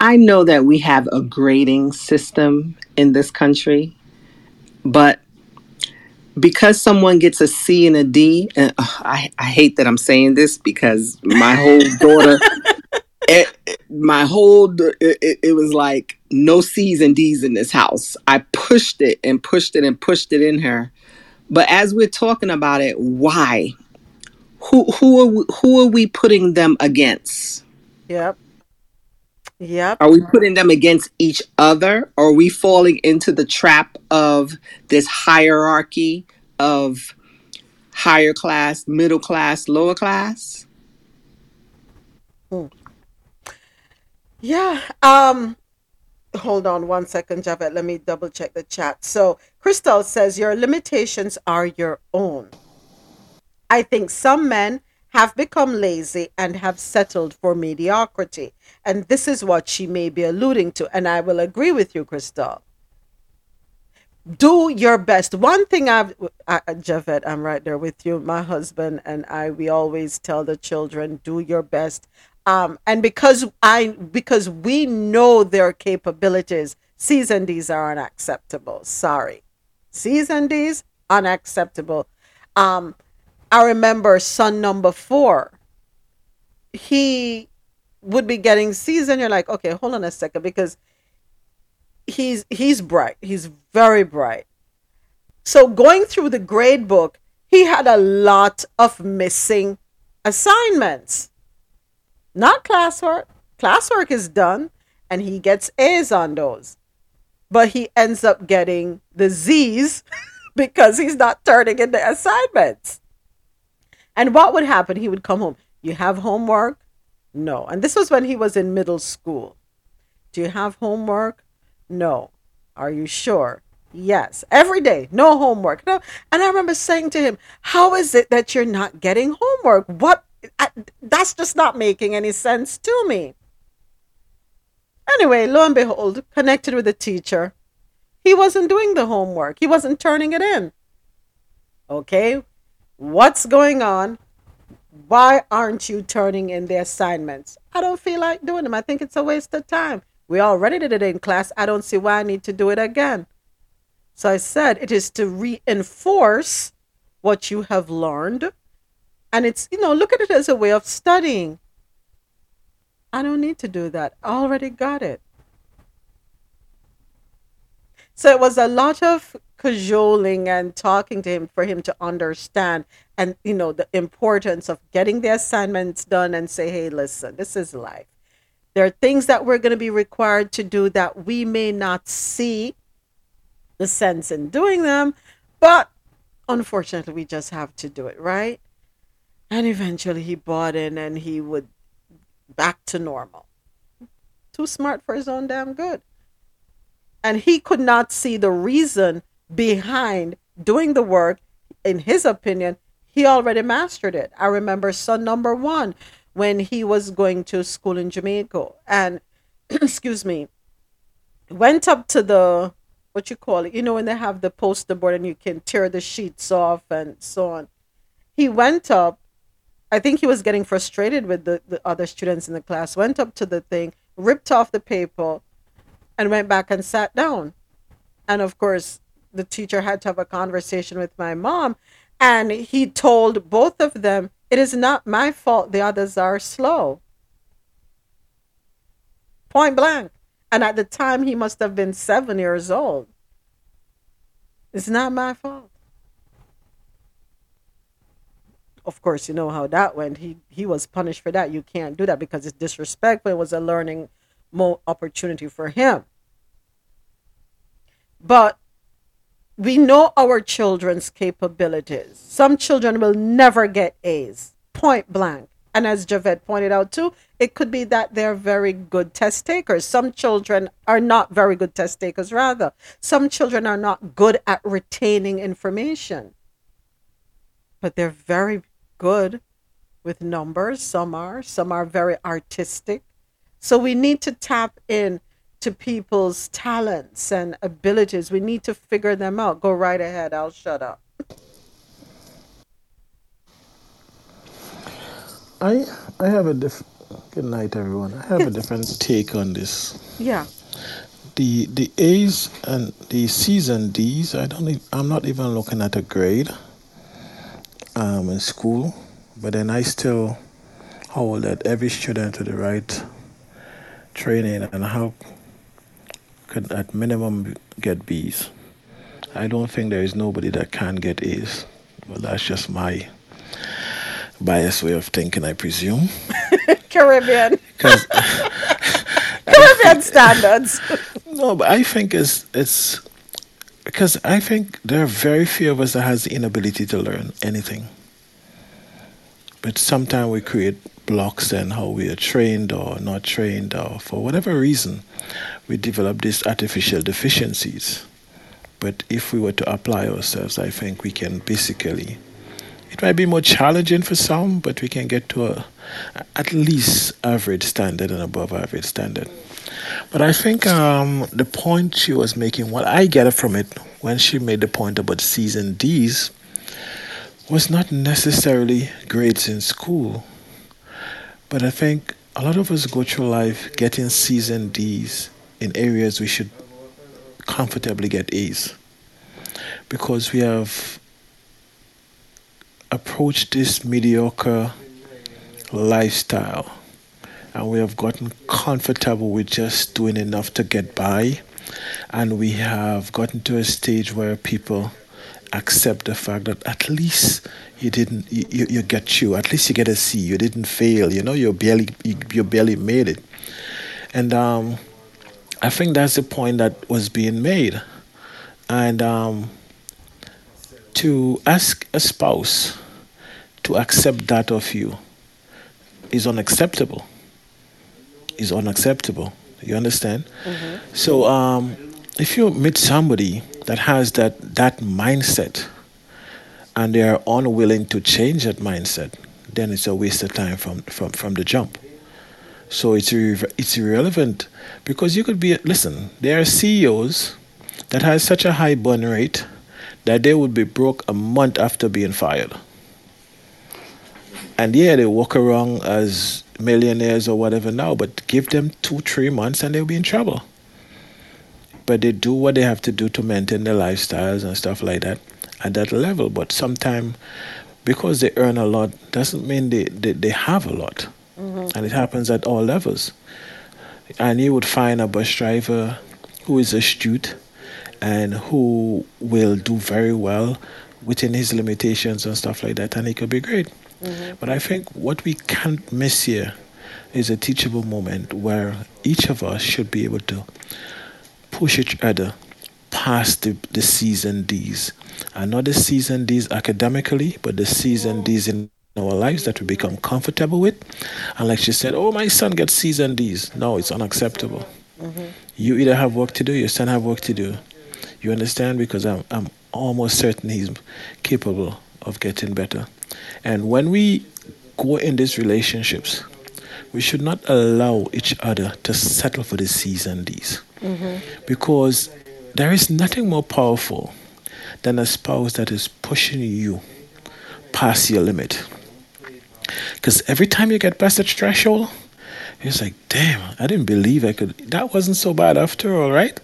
I know that we have a grading system in this country, but because someone gets a C and a D, and ugh, I, I hate that I'm saying this because my whole daughter, it, it- my whole, it, it, it was like no C's and D's in this house. I pushed it and pushed it and pushed it in her. But as we're talking about it, why? Who who are we, who are we putting them against? Yep. Yep. Are we putting them against each other? Or are we falling into the trap of this hierarchy of higher class, middle class, lower class? Yeah. Um hold on one second, Javed. Let me double check the chat. So Crystal says your limitations are your own. I think some men have become lazy and have settled for mediocrity. And this is what she may be alluding to. And I will agree with you, Crystal. do your best. One thing I've, I, Javette, I'm right there with you. My husband and I, we always tell the children, do your best. Um, and because I, because we know their capabilities, C's and D's are unacceptable. Sorry, C's and D's unacceptable. Um, I remember son number four. He would be getting C's, and you're like, okay, hold on a second, because he's he's bright. He's very bright. So going through the grade book, he had a lot of missing assignments. Not classwork. Classwork is done and he gets A's on those. But he ends up getting the Z's because he's not turning in the assignments. And what would happen? He would come home. You have homework? No. And this was when he was in middle school. Do you have homework? No. Are you sure? Yes. Every day, no homework. No. And I remember saying to him, How is it that you're not getting homework? What? I, that's just not making any sense to me. Anyway, lo and behold, connected with the teacher. He wasn't doing the homework, he wasn't turning it in. Okay, what's going on? Why aren't you turning in the assignments? I don't feel like doing them. I think it's a waste of time. We already did it in class. I don't see why I need to do it again. So I said it is to reinforce what you have learned. And it's, you know, look at it as a way of studying. I don't need to do that. I already got it. So it was a lot of cajoling and talking to him for him to understand and you know the importance of getting the assignments done and say hey listen this is life there are things that we're going to be required to do that we may not see the sense in doing them, but unfortunately, we just have to do it, right? And eventually, he bought in and he would back to normal. Too smart for his own damn good. And he could not see the reason behind doing the work. In his opinion, he already mastered it. I remember son number one when he was going to school in Jamaica. And, excuse me, went up to the, what you call it, you know, when they have the poster board and you can tear the sheets off and so on. He went up, I think he was getting frustrated with the, the other students in the class, went up to the thing, ripped off the paper, and went back and sat down. And of course, the teacher had to have a conversation with my mom. And he told both of them it is not my fault the others are slow. Point blank. And at the time, he must have been seven years old. It's not my fault. Of course, you know how that went. He he was punished for that. You can't do that because it's disrespectful. It was a learning mo- opportunity for him. But we know our children's capabilities. Some children will never get A's, point blank. And as Javette pointed out too, it could be that they're very good test takers. Some children are not very good test takers, rather. Some children are not good at retaining information, but they're very good with numbers. Some are, some are very artistic. So we need to tap in to people's talents and abilities. We need to figure them out. Go right ahead. I'll shut up. I I have a diff. Good night, everyone. I have a different take on this. Yeah. The the A's and the C's and D's. I don't. e- I'm not even looking at a grade. Um, in school, but then I still hold that every student to the right training and how could at minimum get B's. I don't think there is nobody that can get A's. Well, that's just my biased way of thinking, I presume. Caribbean. Because Caribbean standards. no, but I think it's it's because I think there are very few of us that has the inability to learn anything. But sometimes we create blocks in how we are trained or not trained or for whatever reason we develop these artificial deficiencies. But if we were to apply ourselves, I think we can basically it might be more challenging for some, but we can get to a at least average standard and above average standard. But I think um, the point she was making, what I get from it when she made the point about C's and D's, was not necessarily grades in school. But I think a lot of us go through life getting C's and D's in areas we should comfortably get A's because we have approached this mediocre lifestyle and we have gotten comfortable with just doing enough to get by. And we have gotten to a stage where people accept the fact that at least you didn't you, you, you get through. At least you get a c. You didn't fail. You know you barely you, you barely made it. And um, i think that's the point that was being made. And um, to ask a spouse to accept that of you is unacceptable. Is unacceptable. You understand? So um, if you meet somebody that has that that mindset and they are unwilling to change that mindset, then it's a waste of time from from, from the jump. So it's irre- it's irrelevant because you could be listen. There are CEOs that has such a high burn rate that they would be broke a month after being fired. And yeah, they walk around as millionaires or whatever now, but give them two, three months and they'll be in trouble but they do what they have to do to maintain their lifestyles and stuff like that at that level. But sometimes, because they earn a lot, doesn't mean they, they, they have a lot. Mhm. And it happens at all levels. And you would find a bus driver who is astute and who will do very well within his limitations and stuff like that, and he could be great. But I think what we can't miss here is a teachable moment where each of us should be able to push each other past the, the season D's. And not the season D's academically, but the season D's in our lives that we become comfortable with. And like she said, oh, my son gets C's and D's. No, it's unacceptable. Mm-hmm. You either have work to do, your son have work to do. You understand? Because I'm, I'm almost certain he's capable of getting better. And when we go in these relationships, we should not allow each other to settle for the C's and D's mm-hmm. because there is nothing more powerful than a spouse that is pushing you past your limit. Because every time you get past that threshold, it's like, damn, I didn't believe I could. That wasn't so bad after all, right?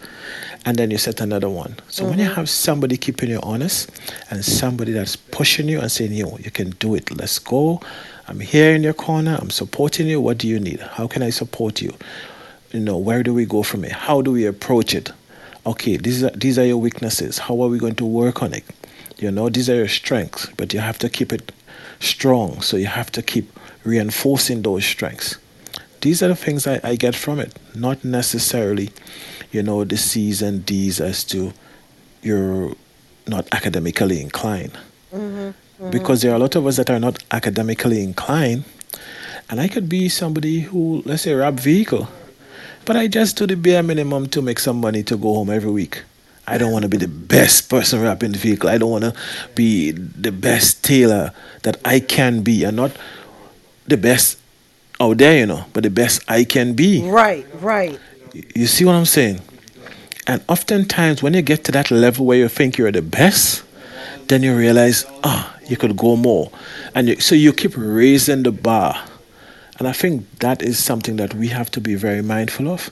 And then you set another one. So when you mm-hmm. have somebody keeping you honest and somebody that's pushing you and saying, yo, you can do it, let's go. I'm here in your corner. I'm supporting you. What do you need? How can I support you? You know, where do we go from it? How do we approach it? Okay, these are these are your weaknesses. How are we going to work on it? You know, these are your strengths, but you have to keep it strong. So you have to keep reinforcing those strengths. These are the things I, I get from it, not necessarily, you know, the C's and D's as to you're not academically inclined. Mm-hmm. Mm-hmm. Because there are a lot of us that are not academically inclined, and I could be somebody who, let's say, wrap vehicle, but I just do the bare minimum to make some money to go home every week. I don't want to be the best person wrapping the vehicle. I don't want to be the best tailor that I can be, and not the best out there, you know, but the best I can be. Right, right. You see what I'm saying? And oftentimes, when you get to that level where you think you're the best, then you realize, ah, you could go more. And you, so you keep raising the bar. And I think that is something that we have to be very mindful of.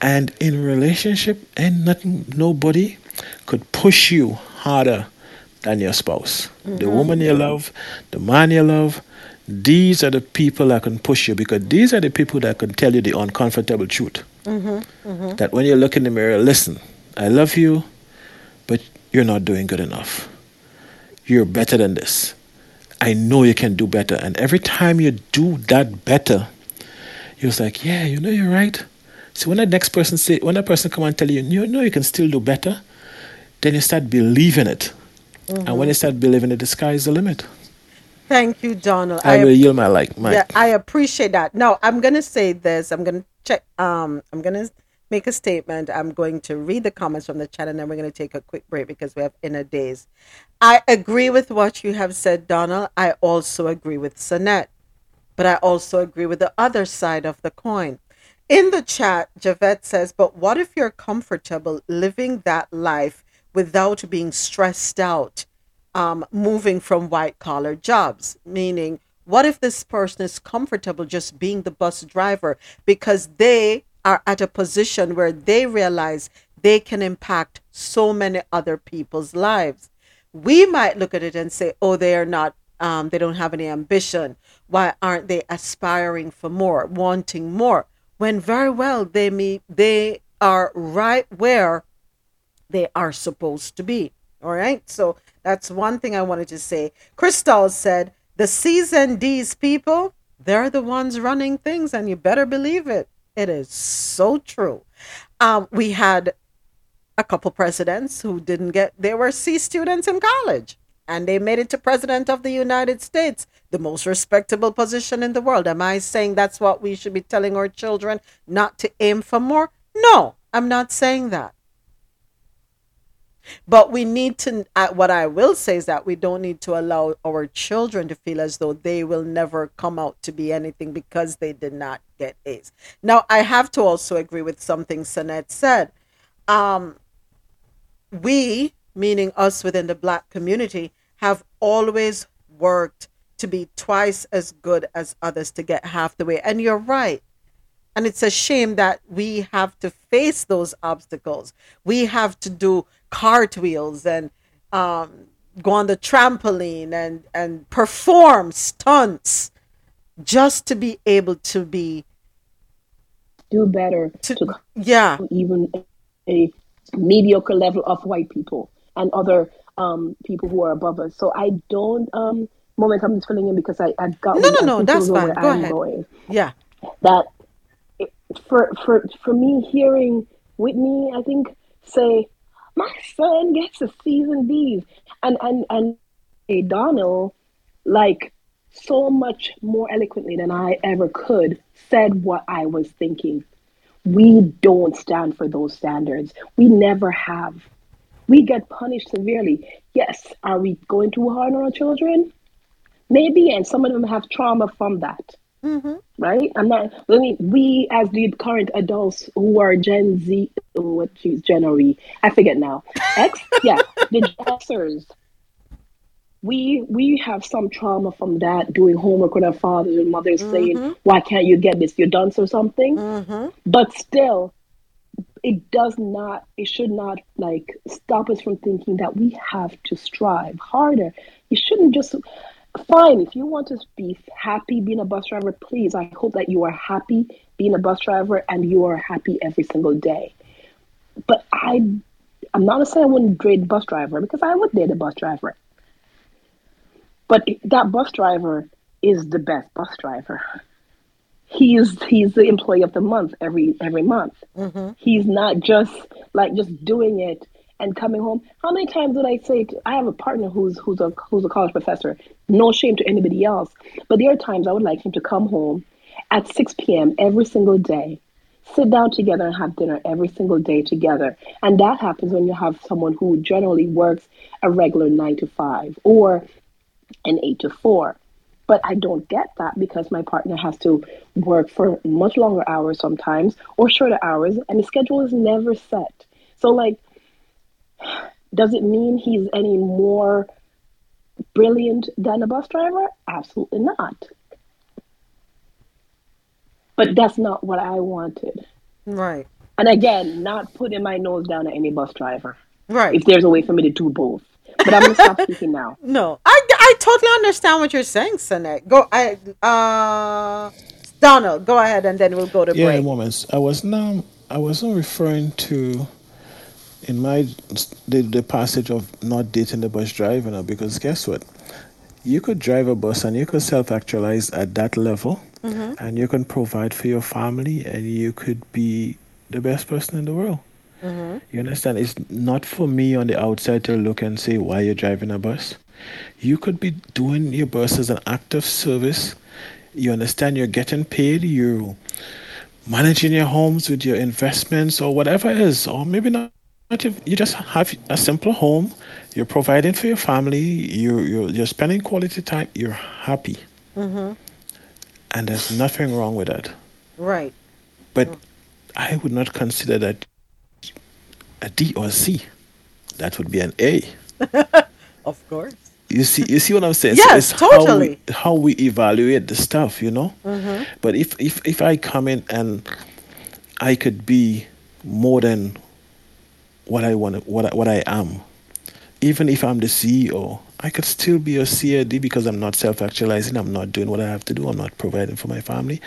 And in relationship, and nothing, nobody could push you harder than your spouse. The Mhm. woman you love, the man you love, these are the people that can push you because these are the people that can tell you the uncomfortable truth. Mm-hmm, mm-hmm. That when you look in the mirror, listen, I love you, but you're not doing good enough. You're better than this. I know you can do better. And every time you do that better, you're like, yeah, you know you're right. So when the next person say, when that person come and tell you, you know you can still do better, then you start believing it. And when you start believing it, the sky is the limit. Thank you, Donald. I will yield my like, mic. Yeah, I appreciate that. Now, I'm going to say this. I'm going to check. Um, I'm to make a statement. I'm going to read the comments from the chat, and then we're going to take a quick break because we have inner days. I agree with what you have said, Donald. I also agree with Sonette, but I also agree with the other side of the coin. In the chat, Javette says, but what if you're comfortable living that life without being stressed out, um, moving from white collar jobs? Meaning, what if this person is comfortable just being the bus driver because they are at a position where they realize they can impact so many other people's lives? We might look at it and say, oh, they are not, um, they don't have any ambition. Why aren't they aspiring for more, wanting more? When very well they may they are right where they are supposed to be. All right. So that's one thing I wanted to say. Crystal said the C's and D's people, they're the ones running things, and you better believe it. It is so true. Um, we had a couple presidents who didn't get they were C students in college and they made it to president of the United States, the most respectable position in the world. Am I saying that's what we should be telling our children not to aim for more? No, I'm not saying that. But we need to, uh, what I will say is that we don't need to allow our children to feel as though they will never come out to be anything because they did not get A's. Now, I have to also agree with something Sanette said. Um, we, meaning us within the black community, have always worked to be twice as good as others to get half the way. And you're right. And it's a shame that we have to face those obstacles. We have to do cartwheels and um, go on the trampoline and, and perform stunts just to be able to be do better to, to yeah even a mediocre level of white people and other um, people who are above us. So I don't. Um, moment, I'm just filling in because I I got no no no that's fine. Go I'm ahead. Going. Yeah. That it, for for for me hearing Whitney, I think say my son gets a season D's and and and a Donald like so much more eloquently than I ever could said what I was thinking. We don't stand for those standards. We never have we get punished severely. Yes, are we going too hard on our children? Maybe, and some of them have trauma from that. Mm-hmm. Right? I'm not. I mean, we as the current adults who are Gen Z, what she's Gen E, I forget now. X, yeah, the Xers. We we have some trauma from that doing homework with our fathers and mothers mm-hmm. saying, "Why can't you get this? You're dunce or something." Mm-hmm. But still, it does not it should not like stop us from thinking that we have to strive harder. You shouldn't just fine if you want to be happy being a bus driver please i hope that you are happy being a bus driver and you are happy every single day. But i i'm not saying i wouldn't grade bus driver because i would date a bus driver. But that bus driver is the best bus driver he's he's the employee of the month every every month. Mm-hmm. He's not just like just doing it and coming home. How many times did I say to, I have a partner who's who's a who's a college professor? No shame to anybody else, but there are times I would like him to come home at 6 p.m. every single day, sit down together and have dinner every single day together. And that happens when you have someone who generally works a regular nine to five or an eight to four. But I don't get that because my partner has to work for much longer hours sometimes or shorter hours, and the schedule is never set. So, like, does it mean he's any more brilliant than a bus driver? Absolutely not. But that's not what I wanted. Right. And again, not putting my nose down at any bus driver. Right. If there's a way for me to do both. But I'm gonna stop speaking now. No, I, I totally understand what you're saying, Sanette. Go, I uh, Donald, go ahead, and then we'll go to yeah, break. moments. I was now I wasn't referring to in my the, the passage of not dating the bus driver now because guess what? You could drive a bus and you could self actualize at that level, mm-hmm. and you can provide for your family, and you could be the best person in the world. Mm-hmm. You understand? It's not for me on the outside to look and say why you're driving a bus. You could be doing your bus as an act of service. You understand you're getting paid, you're managing your homes with your investments or whatever it is, or maybe not. You just have a simple home. You're providing for your family. You're you're, you're spending quality time. You're happy, Mm-hmm. and there's nothing wrong with that. Right. But I would not consider that a D or a C. That would be an A. Of course. You see, you see what I'm saying? Yes, it's totally. How we, how we evaluate the stuff, you know. Mhm. But if if if I come in and I could be more than what I want, what I, what I am, even if I'm the CEO, I could still be a CAD because I'm not self-actualizing. I'm not doing what I have to do. I'm not providing for my family.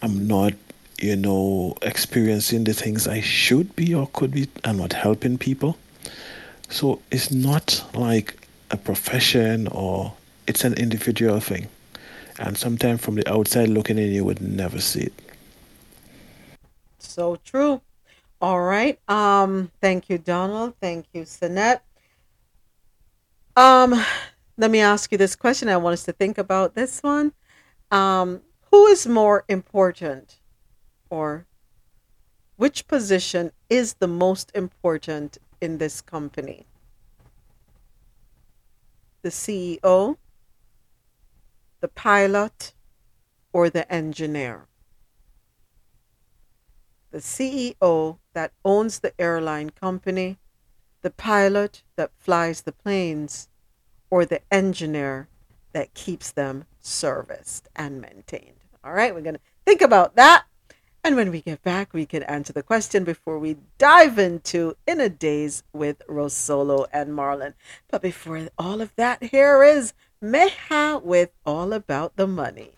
I'm not, you know, experiencing the things I should be or could be. I'm not helping people. So it's not like a profession or it's an individual thing. And sometimes from the outside looking in, you would never see it. So true. All right. Um, thank you, Donald. Thank you, Sinette. Um, let me ask you this question. I want us to think about this one. Um, who is more important or which position is the most important in this company? The CEO, the pilot, or the engineer? the CEO that owns the airline company, the pilot that flies the planes, or the engineer that keeps them serviced and maintained. All right, we're going to think about that. And when we get back, we can answer the question before we dive into In a Days with Rosolo and Marlon. But before all of that, here is Meha with All About the Money.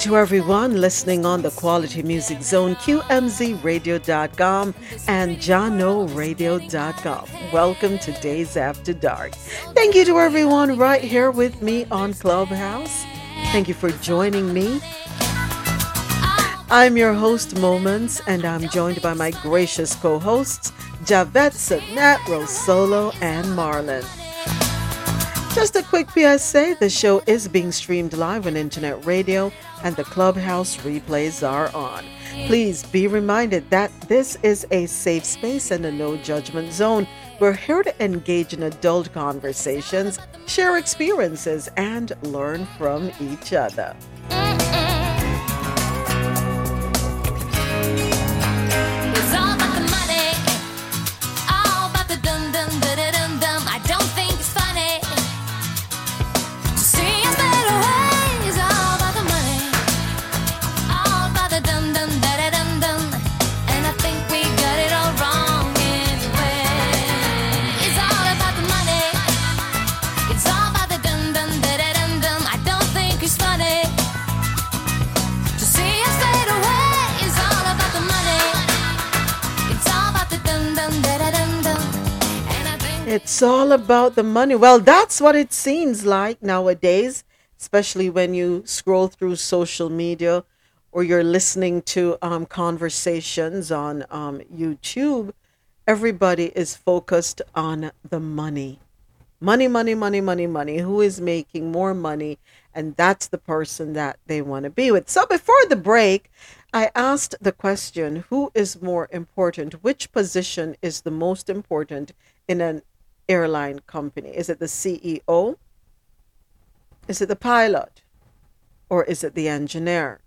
To everyone listening on the Quality Music Zone, QMZRadio.com, and JohnoRadio.com. Welcome to Dayz After Dark. Thank you to everyone right here with me on Clubhouse. Thank you for joining me. I'm your host, Moments, and I'm joined by my gracious co hosts, Javette Sinette, Rosolo, and Marlon. Just a quick PSA the show is being streamed live on internet radio and the clubhouse replays are on. Please be reminded that this is a safe space and a no judgment zone. We're here to engage in adult conversations, share experiences, and learn from each other. It's all about the money. Well, that's what it seems like nowadays, especially when you scroll through social media or you're listening to um, conversations on um, YouTube. Everybody is focused on the money. Money, money, money, money, money. Who is making more money? And that's the person that they want to be with. So before the break, I asked the question who is more important? Which position is the most important in an airline company? Is it the CEO? Is it the pilot? Or is it the engineer?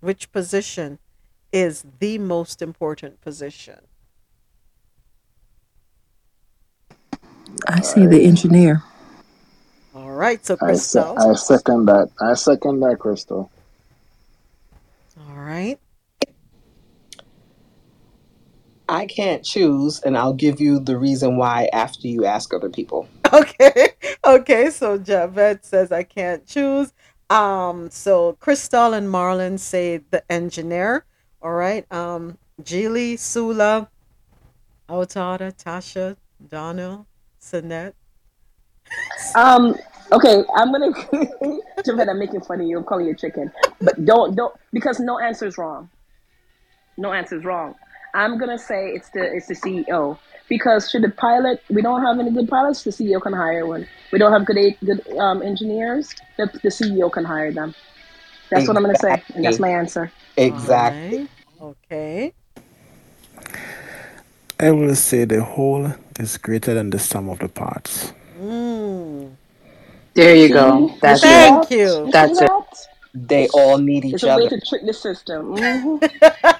Which position is the most important position? I say the engineer. All right, so I, se- Crystal. I second that. I second that, Crystal. All right. I can't choose, and I'll give you the reason why after you ask other people. Okay. Okay. So Javed says I can't choose. Um. So Crystal and Marlon say the engineer. All right. Um. Jilly, Sula, Autada, Tasha, Donna, Sinette. Um. Okay, I'm gonna. Javed, I'm making fun of you. I'm calling you chicken, but don't don't because no answer is wrong. No answer is wrong. I'm gonna say it's the it's the CEO because should the pilot we don't have any good pilots, the CEO can hire one. We don't have good good um, engineers, the, the CEO can hire them. That's what I'm gonna say, and that's my answer. Exactly. Okay. I will say the whole is greater than the sum of the parts. Mm. There you go. That's Thank that? you. That's it. They all need each other. It's each a way to trick the system. Mhm.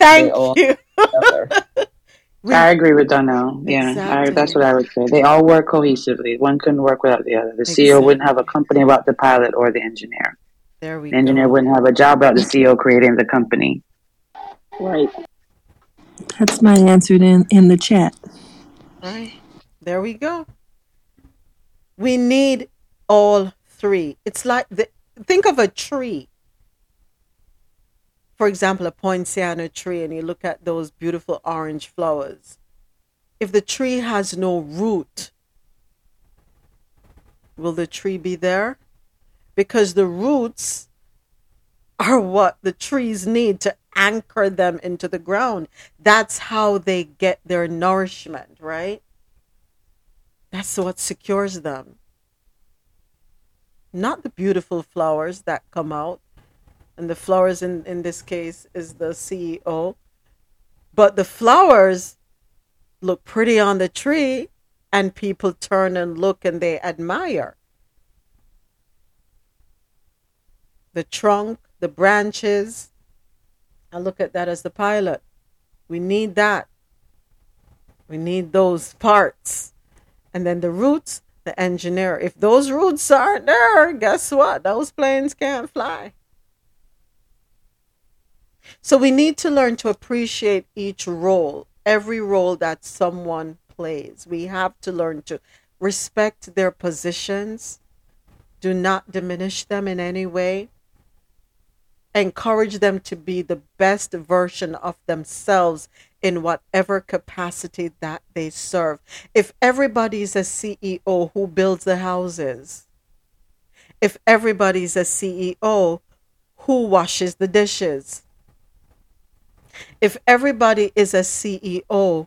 Thank They all you. need each other. We- I agree with Donnell. Yeah, I, that's what I would say. They all work cohesively. One couldn't work without the other. The CEO wouldn't have a company without the pilot or the engineer. There we The engineer go. wouldn't have a job without the CEO creating the company. Right. That's my answer in, in the chat. Right. There we go. We need all three. It's like the think of a tree. For example, a poinciana tree, and you look at those beautiful orange flowers. If the tree has no root, will the tree be there? Because the roots are what the trees need to anchor them into the ground. That's how they get their nourishment, right? That's what secures them. Not the beautiful flowers that come out. And the flowers in, in this case is the CEO. But the flowers look pretty on the tree, and people turn and look and they admire. The trunk, the branches, I look at that as the pilot. We need that. We need those parts. And then the roots, the engineer. If those roots aren't there, guess what? Those planes can't fly. So we need to learn to appreciate each role, every role that someone plays. We have to learn to respect their positions, do not diminish them in any way encourage them to be the best version of themselves in whatever capacity that they serve. If everybody's a CEO who builds the houses, if everybody's a CEO who washes the dishes, if everybody is a CEO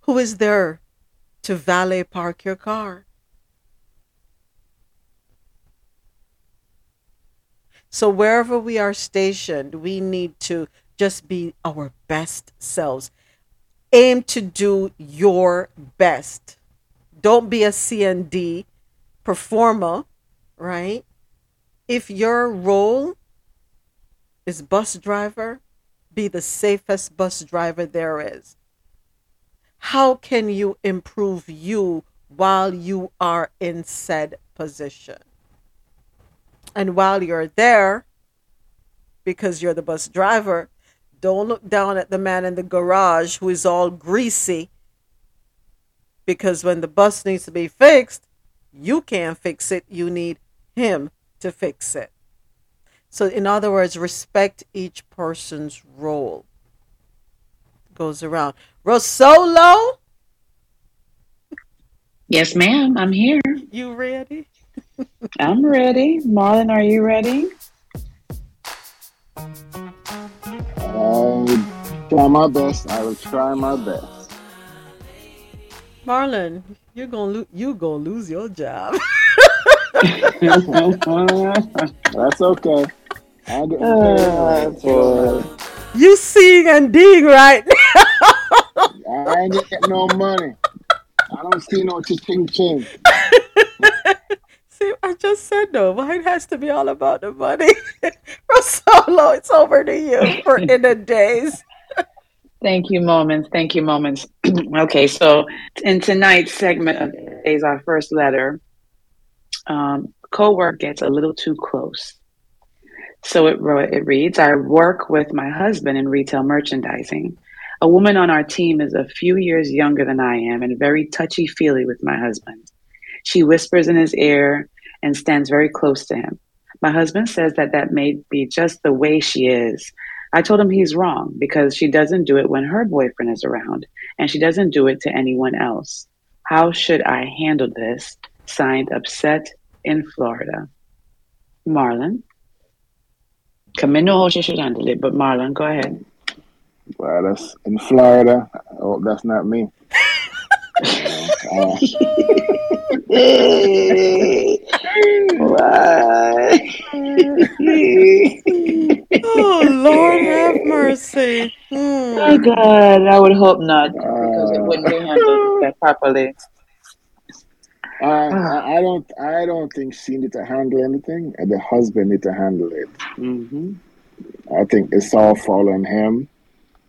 who is there to valet park your car, So wherever we are stationed, we need to just be our best selves. Aim to do your best. Don't be a CND performer, right? If your role is bus driver, be the safest bus driver there is. How can you improve you while you are in said position? And while you're there, because you're the bus driver, don't look down at the man in the garage who is all greasy. Because when the bus needs to be fixed, you can't fix it. You need him to fix it. So, in other words, respect each person's role. Goes around. Rosolo, Yes, ma'am. I'm here. you ready? I'm ready. Marlon, are you ready? I'll try my best. I will try my best. Marlon, you're gonna lo- you gonna lose your job. That's okay. I get boy. you sing and dig right now. I ain't getting no money. I don't see no ching ching. See, I just said no. Mine has to be all about the money. Rosolo, it's over to you for in a days. Thank you, moments. Thank you, moments. okay, so in tonight's segment of is our first letter. Um, co-work gets a little too close. So it it reads: I work with my husband in retail merchandising. A woman on our team is a few years younger than I am and very touchy feely with my husband. She whispers in his ear and stands very close to him. My husband says that that may be just the way she is. I told him he's wrong because she doesn't do it when her boyfriend is around and she doesn't do it to anyone else. How should I handle this? Signed, Upset in Florida. Marlon. Come know how she should handle it, but Marlon, go ahead. Well, that's in Florida. Oh, that's not me. uh, oh Lord, have mercy. Hmm. Oh God, I would hope not because it wouldn't be handled properly. I, I I don't I don't think she need to handle anything. and The husband need to handle it. Mm-hmm. I think it's all fall on him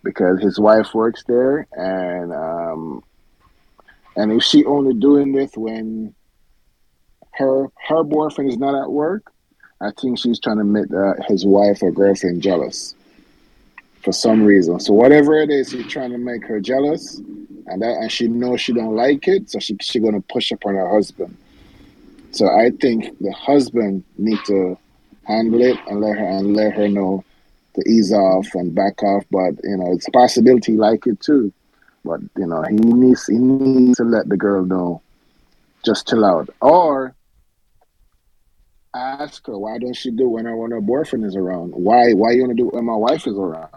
because his wife works there, and um, and if she only doing this when her her boyfriend is not at work, I think she's trying to make uh, his wife or girlfriend jealous for some reason. So whatever it is, he's trying to make her jealous, and that and she knows she don't like it, so she she gonna push upon her husband. So I think the husband need to handle it and let her and let her know to ease off and back off. But you know, it's a possibility like it too. But you know, he needs he needs to let the girl know, just chill out, or ask her why don't she do when her when her boyfriend is around? Why why you want to do it when my wife is around?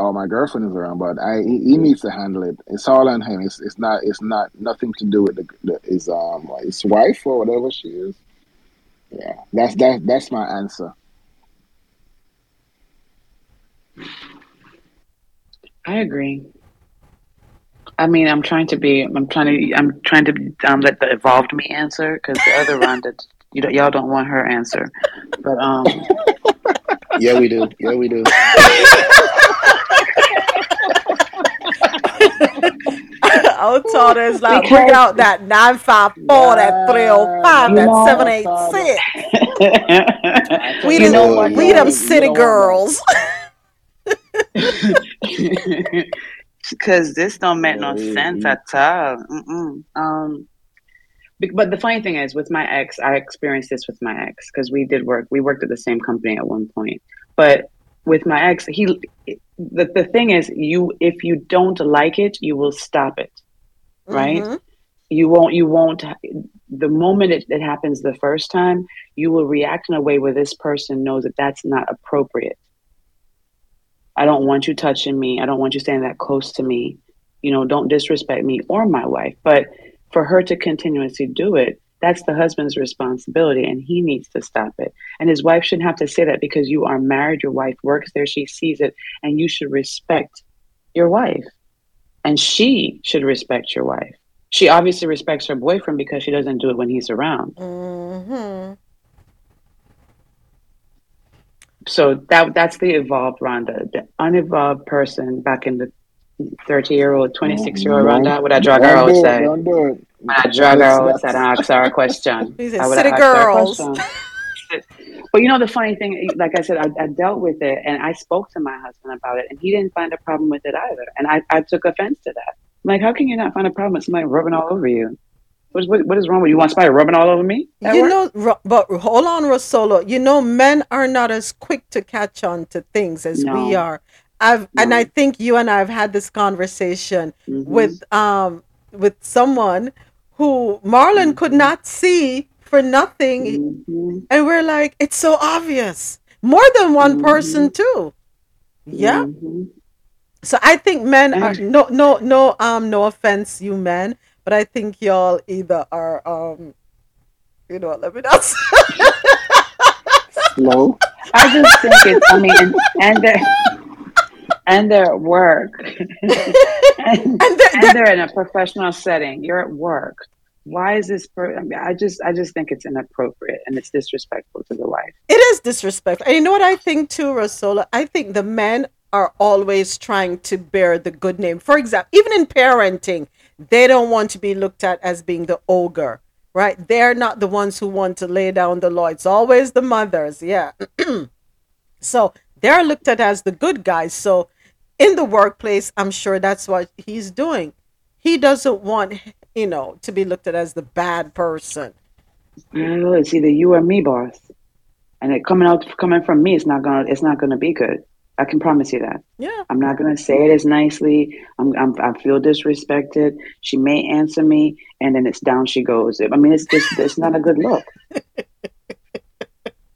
Or my girlfriend is around, but I he, he needs to handle it. It's all on him. It's it's not it's not nothing to do with the, the his um his wife or whatever she is. Yeah, that's that that's my answer. I agree. I mean, I'm trying to be. I'm trying to. I'm trying to um, let the evolved me answer because the other Rhonda, you don't, y'all don't want her answer. But um, Yeah, we do. Yeah, we do. Our taught is like bring Because- out that nine five four, that three oh five, that know- seven eight six. We You them, know what, we y'all- them you city know girls. because this don't make no sense at all. Mm-mm. Um, but the funny thing is, with my ex, I experienced this with my ex because we did work. We worked at the same company at one point. But with my ex, he the the thing is, you if you don't like it, you will stop it, right? Mhm. You won't. You won't. The moment it, it happens the first time, you will react in a way where this person knows that that's not appropriate. I don't want you touching me. I don't want you standing that close to me. You know, don't disrespect me or my wife. But for her to continuously do it, that's the husband's responsibility and he needs to stop it. And his wife shouldn't have to say that because you are married, your wife works there, she sees it, and you should respect your wife. And she should respect your wife. She obviously respects her boyfriend because she doesn't do it when he's around. Mm-hmm. So that that's the evolved Rhonda. The unevolved person back in the 30 year old, 26 year old Don't- Rhonda, what I drag her don't out say. Don't do it. When I drag her That's- outside and ask her a question. He said, I would "City ask her a girls." question. But you know the funny thing, like I said, I, I dealt with it and I spoke to my husband about it, and he didn't find a problem with it either. And I, I took offense to that. I'm like, how can you not find a problem with somebody rubbing all over you? What, what, what is wrong with you? You want somebody rubbing all over me? at You work? know, but hold on, Rosolo. You know, men are not as quick to catch on to things as we are. I've and I think you and I have had this conversation Mm-hmm. with um with someone who Marlon could Mm-hmm. not see for nothing, and we're like, it's so obvious. More than one Mm-hmm. person too. Yeah. So I think men are no no no um no offense you men, but I think y'all either are um you know what, let me not Slow. I just think it's. I mean, and, and and their work, and, and they're in a professional setting. You're at work. why is this? Per- I, mean, I just I just think it's inappropriate and it's disrespectful to the wife. It is disrespectful. And you know what I think too, Rosolo I think the men are always trying to bear the good name. For example, even in parenting, they don't want to be looked at as being the ogre, right? They're not the ones who want to lay down the law. It's always the mothers, yeah. so they're looked at as the good guys. So in the workplace, I'm sure that's what he's doing. He doesn't want, you know, to be looked at as the bad person. Well, it's either you or me, boss. And it coming out coming from me, it's not gonna it's not gonna be good. I can promise you that. Yeah. I'm not gonna say it as nicely. I'm, I'm I feel disrespected. She may answer me, and then it's down she goes. I mean, it's just it's not a good look.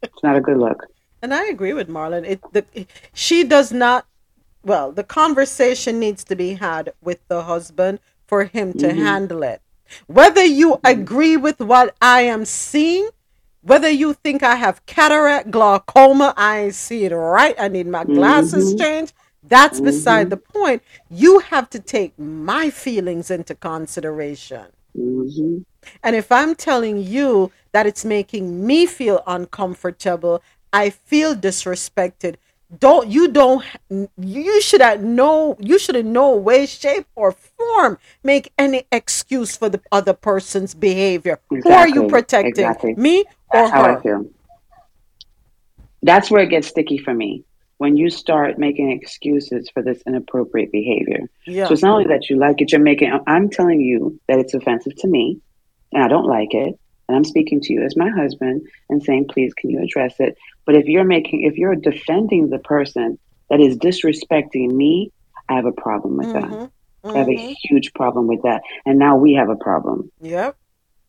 it's not a good look. And I agree with Marlon. It the she does not. Well, the conversation needs to be had with the husband for him to Mhm. handle it. Whether you agree with what I am seeing, whether you think I have cataract, glaucoma, I see it right. I need my glasses Mhm. changed. That's beside Mhm. the point. You have to take my feelings into consideration. hmm And if I'm telling you that it's making me feel uncomfortable, I feel disrespected. Don't you don't you should at no you should in no way, shape, or form make any excuse for the other person's behavior. Who are you protecting? exactly. Me or That's how I her? feel. That's where it gets sticky for me. When you start making excuses for this inappropriate behavior. Yeah. So it's not only that you like it, you're making, I'm telling you that it's offensive to me and I don't like it. And I'm speaking to you as my husband and saying, please, can you address it? But if you're making, if you're defending the person that is disrespecting me, I have a problem with that. Mhm, I have a huge problem with that. And now we have a problem Yep.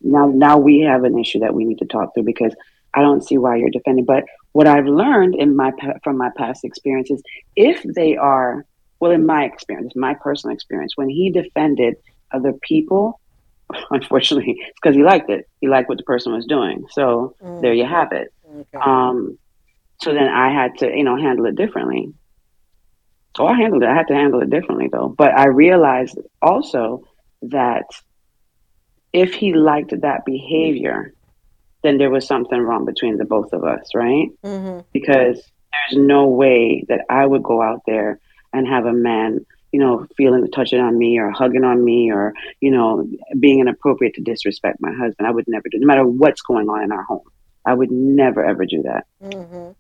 now now we have an issue that we need to talk through because I don't see why you're defending. But what I've learned in my from my past experiences, if they are well, in my experience, my personal experience, when he defended other people, unfortunately, it's because he liked it. He liked what the person was doing. So Mm. there you have it. Um, so then I had to, you know, handle it differently. So I handled it. I had to handle it differently though. But I realized also that if he liked that behavior, then there was something wrong between the both of us, right? Mm-hmm. Because there's no way that I would go out there and have a man, you know, feeling touching on me or hugging on me or, you know, being inappropriate to disrespect my husband. I would never do no matter what's going on in our home. I would never ever do that. Mm-hmm.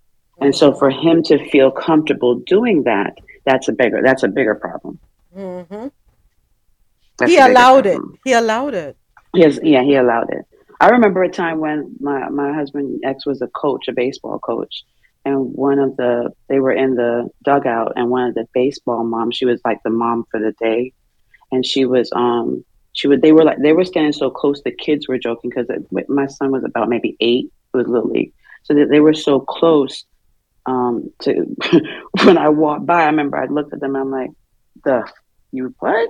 And so for him to feel comfortable doing that, that's a bigger that's a bigger problem. Mm-hmm. He allowed it. He allowed it. Yes, yeah, he allowed it. I remember a time when my my husband ex was a coach, a baseball coach, and one of the they were in the dugout, and one of the baseball moms, she was like the mom for the day, and she was um she would they were like they were standing so close, the kids were joking because my son was about maybe eight, it was little league, so that they were so close. Um, to when I walked by, I remember I looked at them, and I'm like, the you what?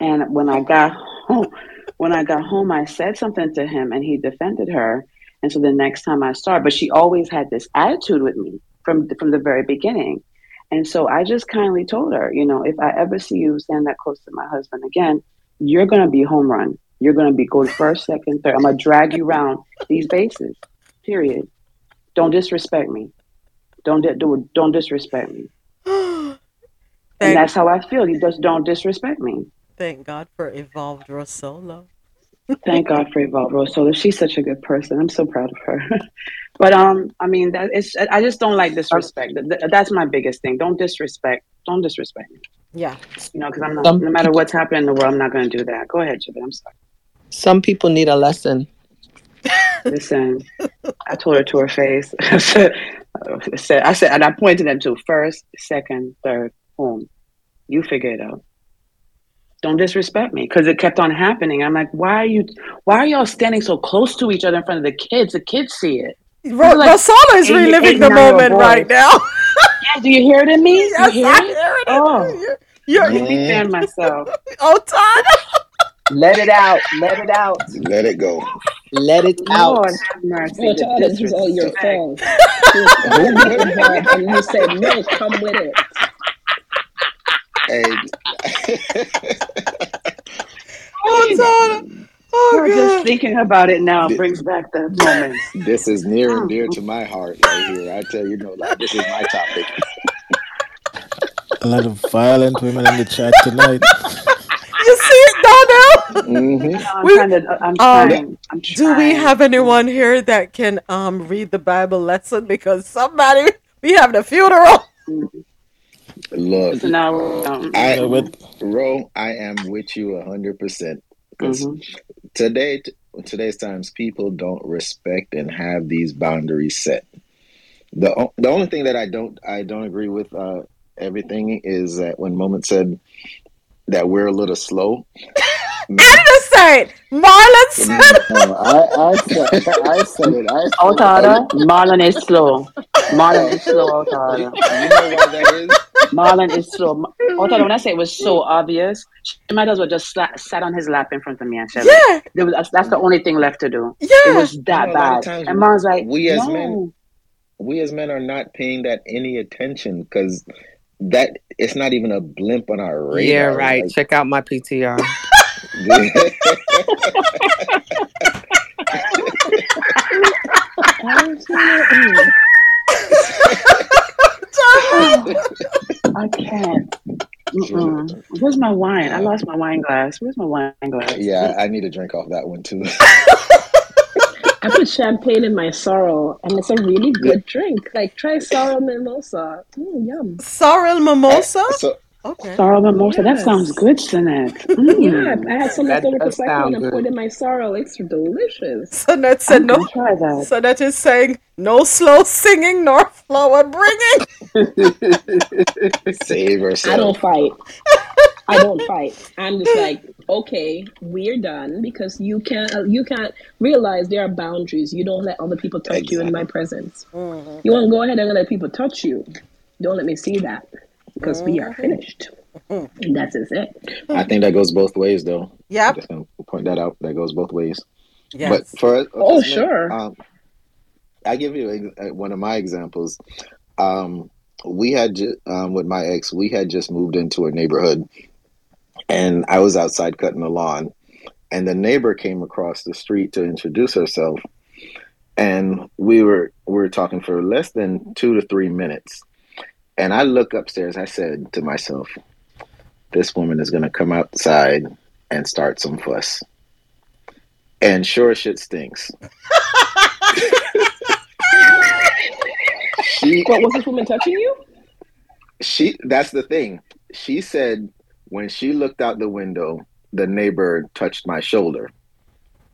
And when I got home, when I got home, I said something to him, and he defended her. And so the next time I her, but she always had this attitude with me from from the very beginning. And so I just kindly told her, you know, if I ever see you stand that close to my husband again, you're gonna be home run. You're gonna be going first, second, third. I'm gonna drag you around these bases. Period. Don't disrespect me. Don't di- do don't disrespect me. and that's how I feel. You just don't disrespect me. Thank God for evolved Rosolo. Thank God for Evolve Rosolo. She's such a good person. I'm so proud of her. but um, I mean, that it's. I just don't like disrespect. Th- th- That's my biggest thing. Don't disrespect. Don't disrespect me. Yeah. You know, because I'm not. Some no matter what's happening in the world, I'm not going to do that. Go ahead, Chibit. I'm sorry. Some people need a lesson. Listen, I told her to her face. I said, I said, I said, and I pointed them to first, second, third, home. You figure it out. Don't disrespect me because it kept on happening. I'm like, why are you? Why are y'all standing so close to each other in front of the kids? The kids see it. Ro- Like, Rosolo is reliving the moment right now. Yeah, do you hear it in me? Yes, you hear I it? hear it. Oh, You're, let me fan myself. oh, Todd. Let it out. Let it out. Let it go. Let it out. Lord have mercy. Oh, the Todd, this is all your disrespect. fault. You was getting involved and you said, no, come with it. Hey, Oh, Todd. Oh, just thinking about it now brings back the moments. This is near and dear to my heart right here. I tell you, no, like this is my topic. A lot of violent women in the chat tonight. You see it, Donnell? Mm-hmm. I'm We- trying to. I'm Um. I'm Do we have anyone here that can um read the Bible lesson? Because somebody we have the funeral. Look, So now, um, I, Ro, I am with you a hundred percent. Because today, today's times, people don't respect and have these boundaries set. the The only thing that I don't I don't agree with uh, everything is that when Moment said that we're a little slow. Innocent. Marlon said. No, I, I said, I said it. I said Otada, Marlon is slow. Marlon is slow, Otada. You know why that is? Marlon is slow. Otada, when I say it was so obvious, she might as well just sla- sat on his lap in front of me and said, Yeah. There was, that's the only thing left to do. Yeah. It was that You know, a lot of bad. And Marlon's like, we as no. men we as men are not paying that any attention because that it's not even a blimp on our radar. Yeah, right. Like, Check out my PTR. I can't. Mm-mm. Where's my wine? I lost my wine glass. Where's my wine glass? yeah, I need to drink off that one too. I put champagne in my sorrel, and it's a really good drink. Like try sorrel mimosa. Mm, yum. Sorrel mimosa. So Okay. Sorrel mimosa. That Yes. sounds good, Sinette. Yeah, Mm. I had some That leftover does prosecco sound and I put in my sorrel. It's delicious. So said I'm no. gonna try that. So that is saying no slow singing nor flower bringing. Save yourself. I don't fight. I don't fight. I'm just like, okay, we're done because you can't you can't realize there are boundaries. You don't let other people touch you in my presence. You want to go ahead and let people touch you. Don't let me see that because we are finished. And that's just it. I think that goes both ways though. Yep. Just gonna point that out. That goes both ways. Yes. But for us- Oh, us sure. Um, I give you a, a- one of my examples. Um, we had um, with my ex, we had just moved into a neighborhood, and I was outside cutting the lawn, and the neighbor came across the street to introduce herself, and we were we were talking for less than two to three minutes, and I look upstairs. I said to myself, "This woman is going to come outside and start some fuss." And sure shit stinks. she What was this woman touching you? she that's the thing. She said when she looked out the window, the neighbor touched my shoulder.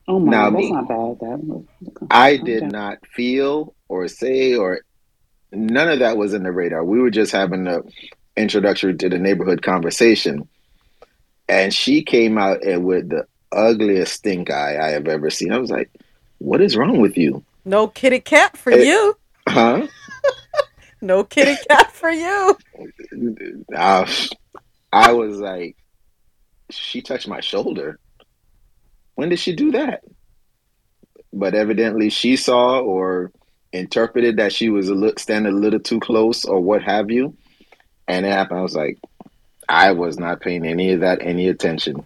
Oh my, Now that's me. not bad. That was I did Okay. not feel or say or none of that was in the radar. We were just having the introductory to the neighborhood conversation. And she came out and with the ugliest stink eye I have ever seen. I was like, What is wrong with you? No kitty cat for Eh. you. Huh? No kitty cat for you. I, I was like, she touched my shoulder. When did she do that? But evidently, she saw or interpreted that she was a li- standing a little too close or what have you. And it happened. I was like, I was not paying any of that any attention.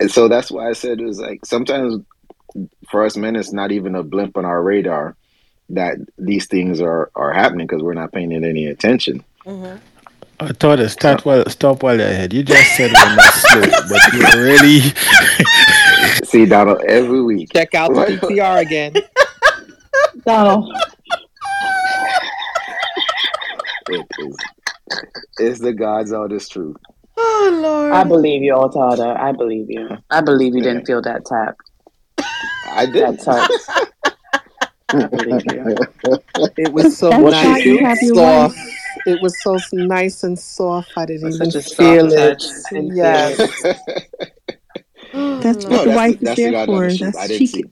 And so that's why I said it was like sometimes for us men, it's not even a blimp on our radar that these things are, are happening because we're not paying it any attention. Mm-hmm. I thought it start while stop while you're ahead. You just said we're not slow, but you really See Donald every week. Check out the PTR again. Donald. It is it's the God's honest truth. Oh Lord. I believe you, Otada. I believe you. I believe you didn't feel that tap. I did. That touch. I believe you. It was so That's nice why you and have your soft. It was so nice and soft. I didn't even Such a feel it. touch. Yes. Oh, that's what No, the that's wife the- is that's the there God for. honest. I That's didn't she.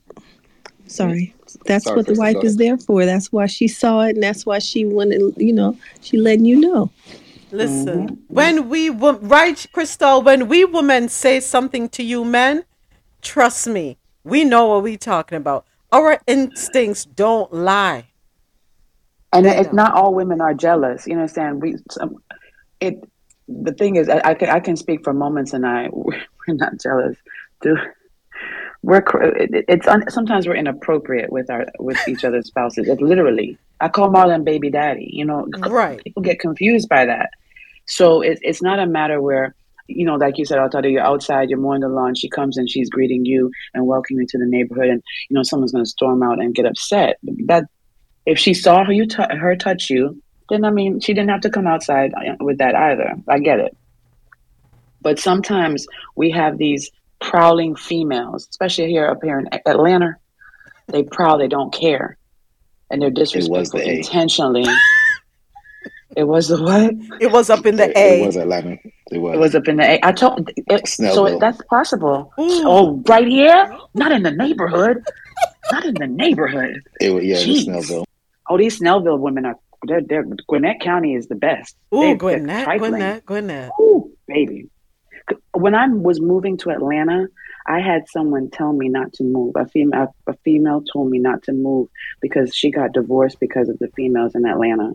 Sorry. That's Sorry, what the Krista, wife is there for. That's why she saw it, and that's why she wanted. You know, she letting you know. Listen, mm-hmm. when we wo- right, Crystal, when we women say something to you men, trust me, we know what we talking about. Our instincts don't lie. And They it's don't. not all women are jealous. You understand? We some, it. The thing is, I, I can I can speak for moments, and I we're not jealous. Do we're it's un, sometimes we're inappropriate with our with each other's spouses. It's literally, I call Marlon baby daddy. You know, Right. people get confused by that. So it, it's not a matter where, you know, like you said, Altada, you're outside, you're mowing the lawn, she comes and she's greeting you and welcoming you to the neighborhood, and you know someone's going to storm out and get upset. That if she saw her you tou- her touch you, then I mean she didn't have to come outside uh, with that either. I get it. But sometimes we have these prowling females, especially here up here in Atlanta. They prowl, they don't care, and they're was the disrespectful intentionally. it was the what? It was up in the It, A. it was Atlanta. It was. It was up in the A. I told it, so Snellville. that's possible. Oh, right here? Not in the neighborhood. Not in the neighborhood. It was yeah, Jeez. Snellville. Oh, these Snellville women are. They're, they're, Gwinnett County is the best. Ooh, They're- they're Gwinnett. Gwinnett, Gwinnett. Ooh, baby. When I was moving to Atlanta, I had someone tell me not to move. A female, a female told me not to move because she got divorced because of the females in Atlanta.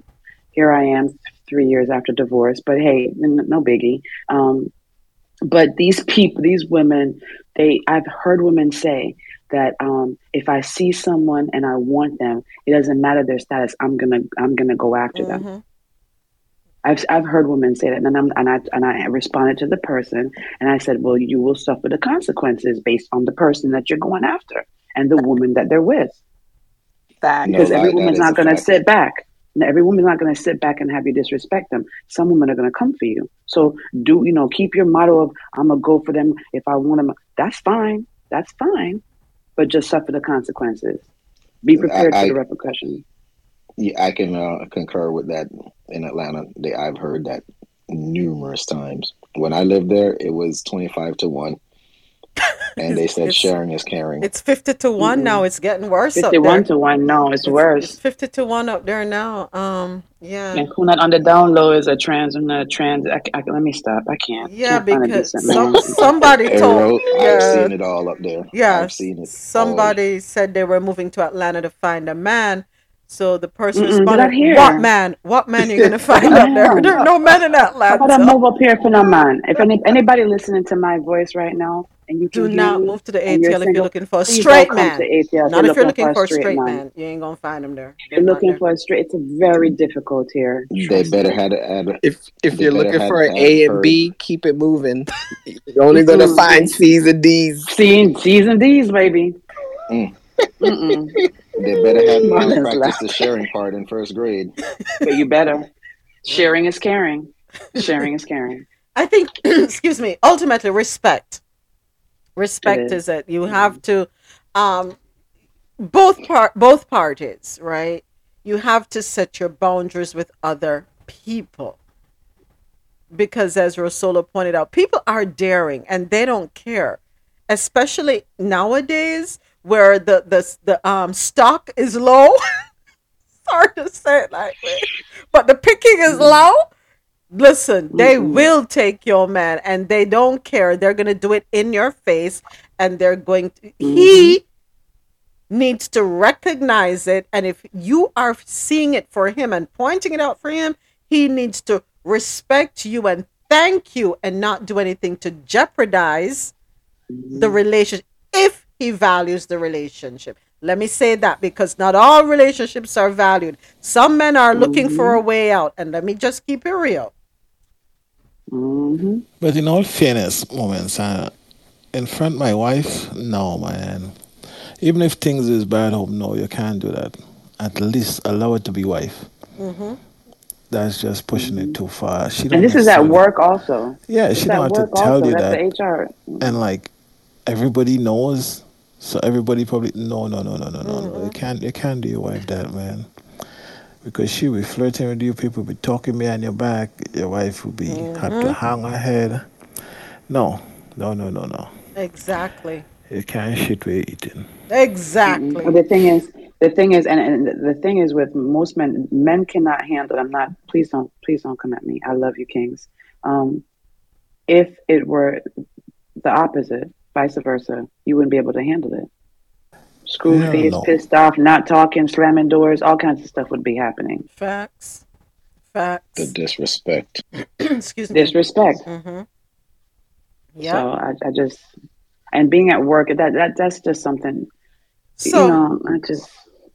Here I am, three years after divorce, but hey, n- no biggie. Um, but these people, these women, they I've heard women say that um, if I see someone and I want them, it doesn't matter their status. I'm gonna I'm gonna go after them. I've I've heard women say that, and I'm, and I and I responded to the person, and I said, "Well, you will suffer the consequences based on the person that you're going after and the woman that they're with, Fact. because No every lie, woman's not going to sit back. And Every woman's not going to sit back and have you disrespect them. Some women are going to come for you. So do you know? Keep your motto of "I'm gonna go for them if I want them." That's fine. That's fine, but just suffer the consequences. Be prepared I- for the I- repercussions. Yeah, I can uh, concur with that. In Atlanta, they, I've heard that numerous times. When I lived there, it was twenty-five to one, and they said sharing is caring. It's 50 to one now. It's getting worse up Fifty-one there. to one. No, it's, It's, worse. it's 50 to one up there now. Um, yeah. And who not on the down low is a trans and a trans. I, I, let me stop. I can't. Yeah, can't because some, somebody Hey, told. Ro, I've seen it all up there. yeah. I've seen it. all. Somebody said they were moving to Atlanta to find a man. So the person Mm-mm, responded, out here. "What man? What man are you gonna find up there? There are no men in How about I Atlanta. move up here for no man? If any, anybody listening to my voice right now and you Do not me move to the and you're ATL if you're looking for a straight man. to ATL. Not if you're looking for for a straight man. You ain't gonna find him there. You're looking there. for a straight. It's very difficult here. They Trust better me. had had. If if you're looking for an A and. B, keep it moving. You're only gonna find C's and D's. Seeing C's and D's, baby. Mm. They better have Marlon's practiced the sharing part in first grade. But you better. Sharing is caring. Sharing is caring. I think, excuse me, ultimately respect. Respect is. is it. You have to, um, both part, both parties, right? You have to set your boundaries with other people. Because as Rosolo pointed out, people are daring and they don't care. Especially nowadays where the the, the um stock is low. Sorry to say it like that. But the picking is mm-hmm. low. Listen, they mm-hmm. will take your man and they don't care. They're going to do it in your face and they're going to. He mm-hmm. needs to recognize it. And if you are seeing it for him and pointing it out for him, he needs to respect you and thank you and not do anything to jeopardize the relationship if he values the relationship. Let me say that because not all relationships are valued. Some men are looking for a way out. And let me just keep it real. Mm-hmm. But in all fairness, moments, uh, in front of my wife, no, man. Even if things is bad home, no, you can't do that. At least allow it to be wife. Mm-hmm. That's just pushing it too far. She And this is at work also. Yeah, It's she at don't have to tell also. you That's that. the HR. And like everybody knows, so everybody probably no, no, no, no, no, no, no. You can't, you can't do your wife that, man. Because she be flirting with you, people be talking behind your back. Your wife will be have to Mhm. hang her head. No, no, no, no, no. Exactly. You can't shit where you're eating. Exactly. But the thing is, the thing is, and, and the thing is with most men, men cannot handle. I'm not. Please don't. Please don't come at me. I love you, kings. Um, if it were the opposite, vice versa, you wouldn't be able to handle it. Screw Hell face, no. pissed off, not talking, slamming doors, all kinds of stuff would be happening. Facts. Facts. The disrespect. Excuse me. Disrespect. Mm-hmm. So I, I just, and being at work that that that's just something. So- you know, I just.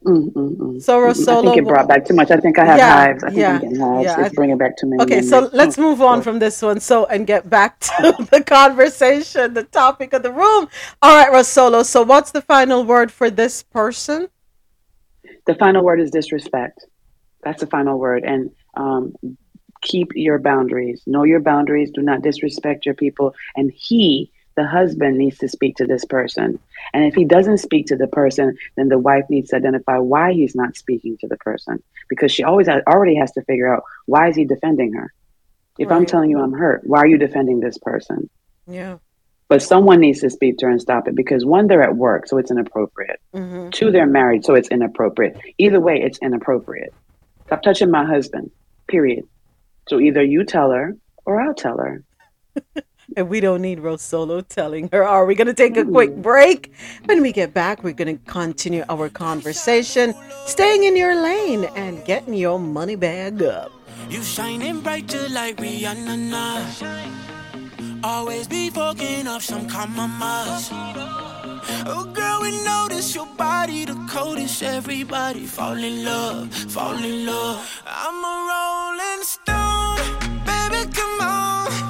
Mm, mm, mm, So, mm, I think it brought back too much. I think I have Yeah, hives. I think yeah, I'm getting hives. yeah, it's I- bringing back too many. Okay, so let's move on from this one. So and get back to the conversation, the topic of the room. All right, Rosolo. So what's the final word for this person? the final word is disrespect. That's the final word. And um, keep your boundaries. Know your boundaries. Do not disrespect your people. And he, the husband, needs to speak to this person. And if he doesn't speak to the person, then the wife needs to identify why he's not speaking to the person. Because she always has, already has to figure out why is he defending her. If I'm telling you I'm hurt, why are you defending this person? Yeah. But someone needs to speak to her and stop it because one, they're at work, so it's inappropriate. Mhm. Two, they're married, so it's inappropriate. Either way, it's inappropriate. Stop touching my husband, period. So either you tell her or I'll tell her. And we don't need Rosolo telling her. Are we going to take a quick mm. break? When we get back, we're going to continue our conversation, staying in your lane and getting your money bag up. You shining brighter like Rihanna. now. Always be fucking up some compromise. Oh, girl, we notice your body the coldest. Everybody fall in love, fall in love. I'm a rolling stone, baby, come on.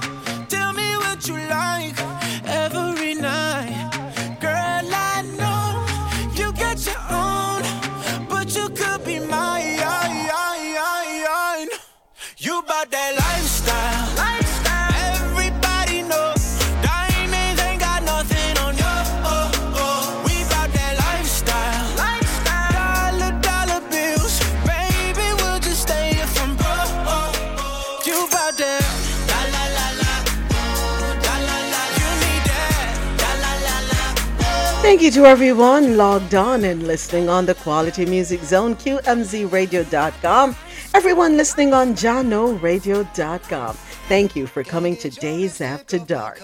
Thank you to everyone logged on and listening on the Quality Music Zone, QMZRadio.com. Everyone listening on JahknoRadio.com. Thank you for coming to Dayz After Dark.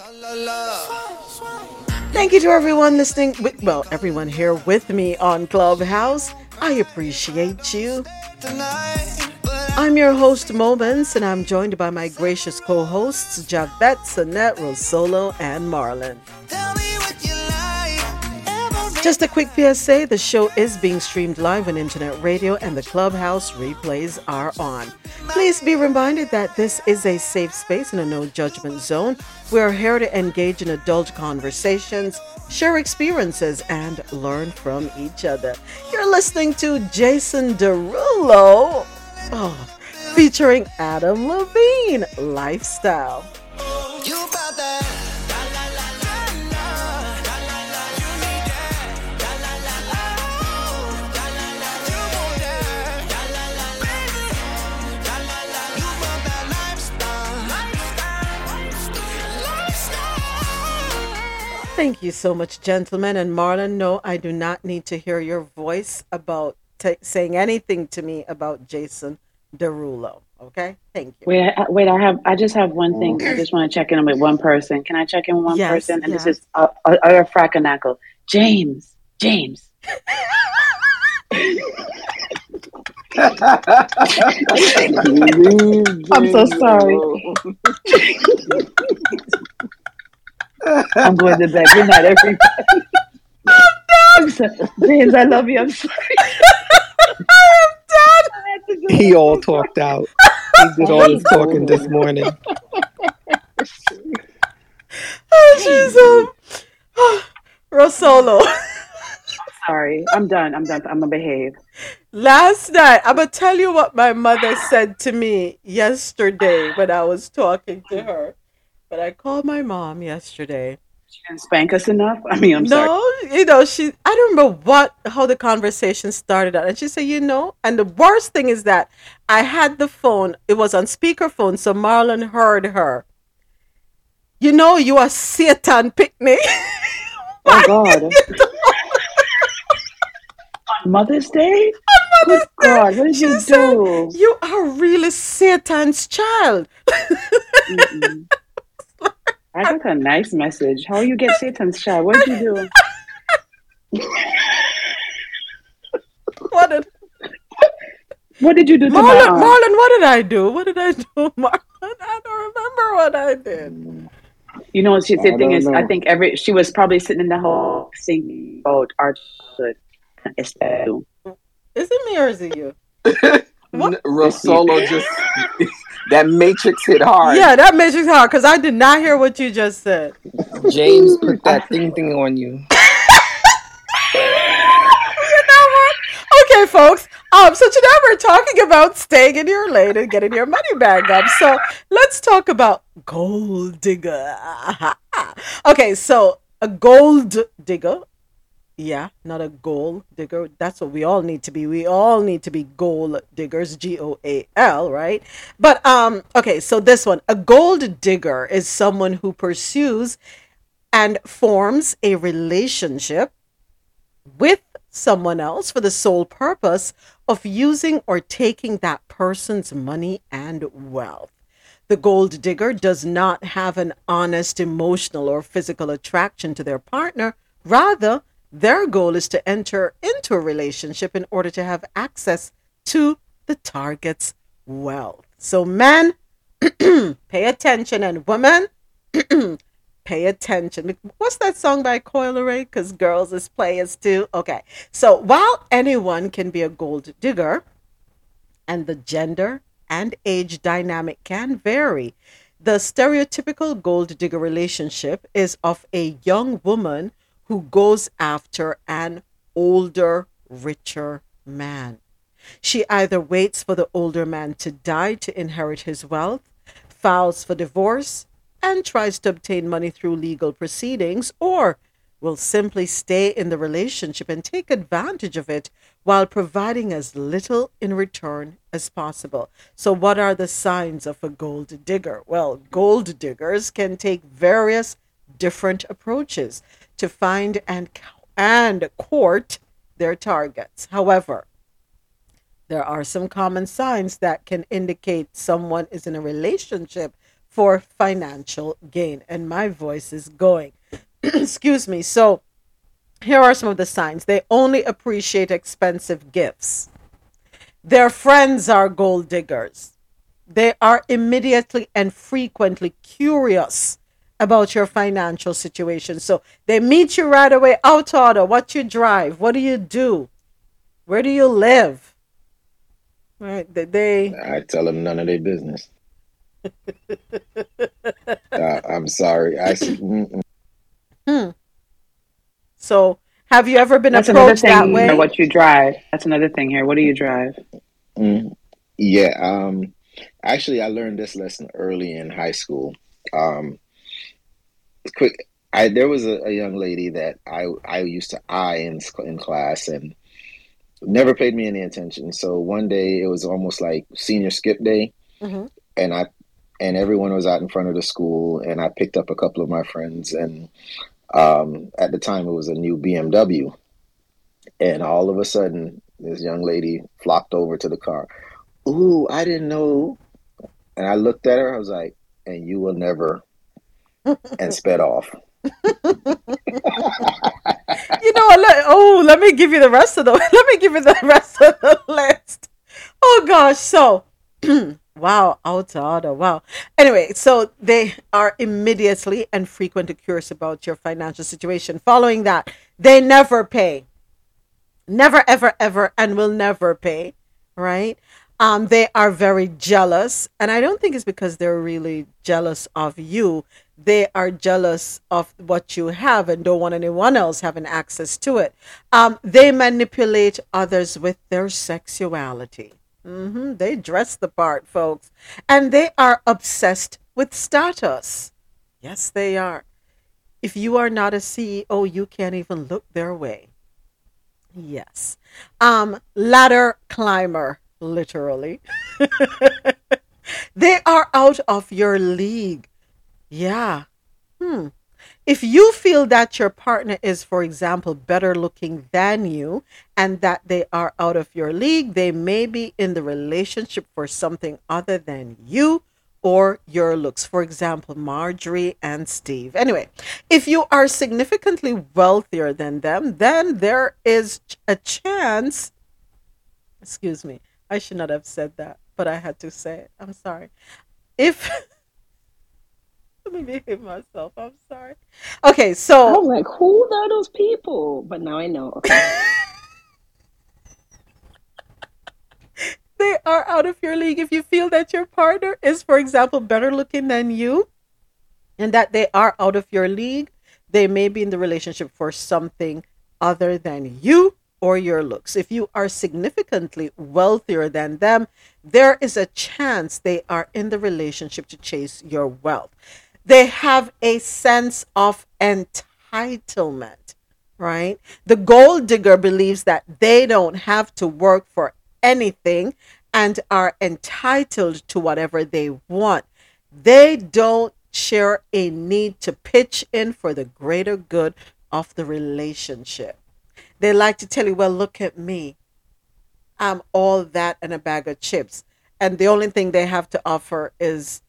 Thank you to everyone listening, with, well, everyone here with me on Clubhouse. I appreciate you. I'm your host, Moments, and I'm joined by my gracious co hosts, Javette, Sonette, Rosolo, and Marlon. Just a quick PSA the show is being streamed live on internet radio and the clubhouse replays are on. Please be reminded that this is a safe space and a no judgment zone. We are here to engage in adult conversations, share experiences, and learn from each other. You're listening to Jason Derulo oh, featuring Adam Levine Lifestyle. Thank you so much, gentlemen. And Marlon, no, I do not need to hear your voice about ta saying anything to me about Jason Derulo. Okay? Thank you. Wait, I, wait. I have. I just have one thing. I just want to check in with one person. Can I check in with one Yes, person? And yes. this is uh, uh, uh, Fracanackle. James. James. I'm so sorry. I'm going to bed. Good night, everybody. I'm so- James, I love you. I'm sorry. I am done. He all talked out. He did all his talking this morning. Oh, jeez. um, Rosolo. Sorry. I'm done. I'm done. I'm going to behave. Last night, I'm going to tell you what my mother said to me yesterday when I was talking to her. But I called my mom yesterday. She didn't spank us enough. I mean, I'm no, sorry. No, you know, she I don't remember what how the conversation started out. And she said, you know, and the worst thing is that I had the phone, it was on speakerphone, so Marlon heard her. You know, you are Satan picnic. Oh, God. On Mother's Day? Good God, what did you do? You are really Satan's child. I got a nice message. How you get Satan's child? What did you do? What did What did you do to Marlon, my? Marlon, what did I do? What did I do, Marlon? I don't remember what I did. You know, she, I the thing don't is, I think every she was probably sitting in the hall thinking about our childhood. Is it me or is it you? N- Rosolo just that matrix hit hard. Yeah, that matrix hard because I did not hear what you just said. James put that thing thing on you. Okay, folks. Um, so today we're talking about staying in your lane and getting your money back up. So let's talk about gold digger. okay, so a gold digger. Yeah, not a gold digger. That's what we all need to be. We all need to be gold diggers, G O A L, right? But um okay, so this one, a gold digger is someone who pursues and forms a relationship with someone else for the sole purpose of using or taking that person's money and wealth. The gold digger does not have an honest emotional or physical attraction to their partner. Rather, their goal is to enter into a relationship in order to have access to the target's wealth. So, men, pay attention, and women, pay attention. What's that song by Coil Ray? Because girls is players too. Okay. So while anyone can be a gold digger, and the gender and age dynamic can vary, the stereotypical gold digger relationship is of a young woman who goes after an older, richer man. She either waits for the older man to die to inherit his wealth, files for divorce, and tries to obtain money through legal proceedings, or will simply stay in the relationship and take advantage of it while providing as little in return as possible. So, what are the signs of a gold digger? Well, gold diggers can take various different approaches to find and and court their targets. However, there are some common signs that can indicate someone is in a relationship for financial gain. And my voice is going. Excuse me. So, here are some of the signs. They only appreciate expensive gifts. Their friends are gold diggers. They are immediately and frequently curious about your financial situation. So they meet you right away. Out order. What you drive? What do you do? Where do you live? Right? They, they I tell them none of their business. Uh, I'm sorry. I s- mm-mm. Hmm. So, have you ever been That's another approached that thing. way? here, What you drive? That's another thing here. What do you drive? Mm, yeah. Um, actually, I learned this lesson early in high school. Um, quick, I there was a, a young lady that I I used to eye in in class and never paid me any attention. So one day it was almost like senior skip day, Mhm. and I and everyone was out in front of the school, and I picked up a couple of my friends, and um, at the time it was a new BMW, and all of a sudden this young lady flocked over to the car. Ooh, I didn't know, and I looked at her. I was like, "And you will never," and sped off. you know? Let, oh, let me give you the rest of the. Let me give you the rest of the list. Oh gosh, so wow, out of order. Wow. Anyway, so they are immediately and frequently curious about your financial situation. Following that, they never pay. Never, ever, ever, and will never pay. Right? Um, they are very jealous, and I don't think it's because they're really jealous of you. They are jealous of what you have and don't want anyone else having access to it. Um, they manipulate others with their sexuality. hmm They dress the part, folks, and they are obsessed with status. Yes, they are. If you are not a CEO, you can't even look their way. Yes. Um, ladder climber, literally. they are out of your league. Yeah. Hmm. If you feel that your partner is, for example, better looking than you and that they are out of your league, they may be in the relationship for something other than you or your looks. For example, Marjorie and Steve. Anyway, if you are significantly wealthier than them, then there is a chance. Excuse me. I should not have said that, but I had to say it. I'm sorry. If Let me behave myself. I'm sorry. Okay, so I was like, who are those people? But now I know. Okay. they are out of your league if you feel that your partner is, for example, better looking than you and that they are out of your league. They may be in the relationship for something other than you or your looks. If you are significantly wealthier than them, there is a chance they are in the relationship to chase your wealth. They have a sense of entitlement, right? The gold digger believes that they don't have to work for anything and are entitled to whatever they want. They don't share a need to pitch in for the greater good of the relationship. They like to tell you, well, look at me. I'm all that and a bag of chips. And the only thing they have to offer is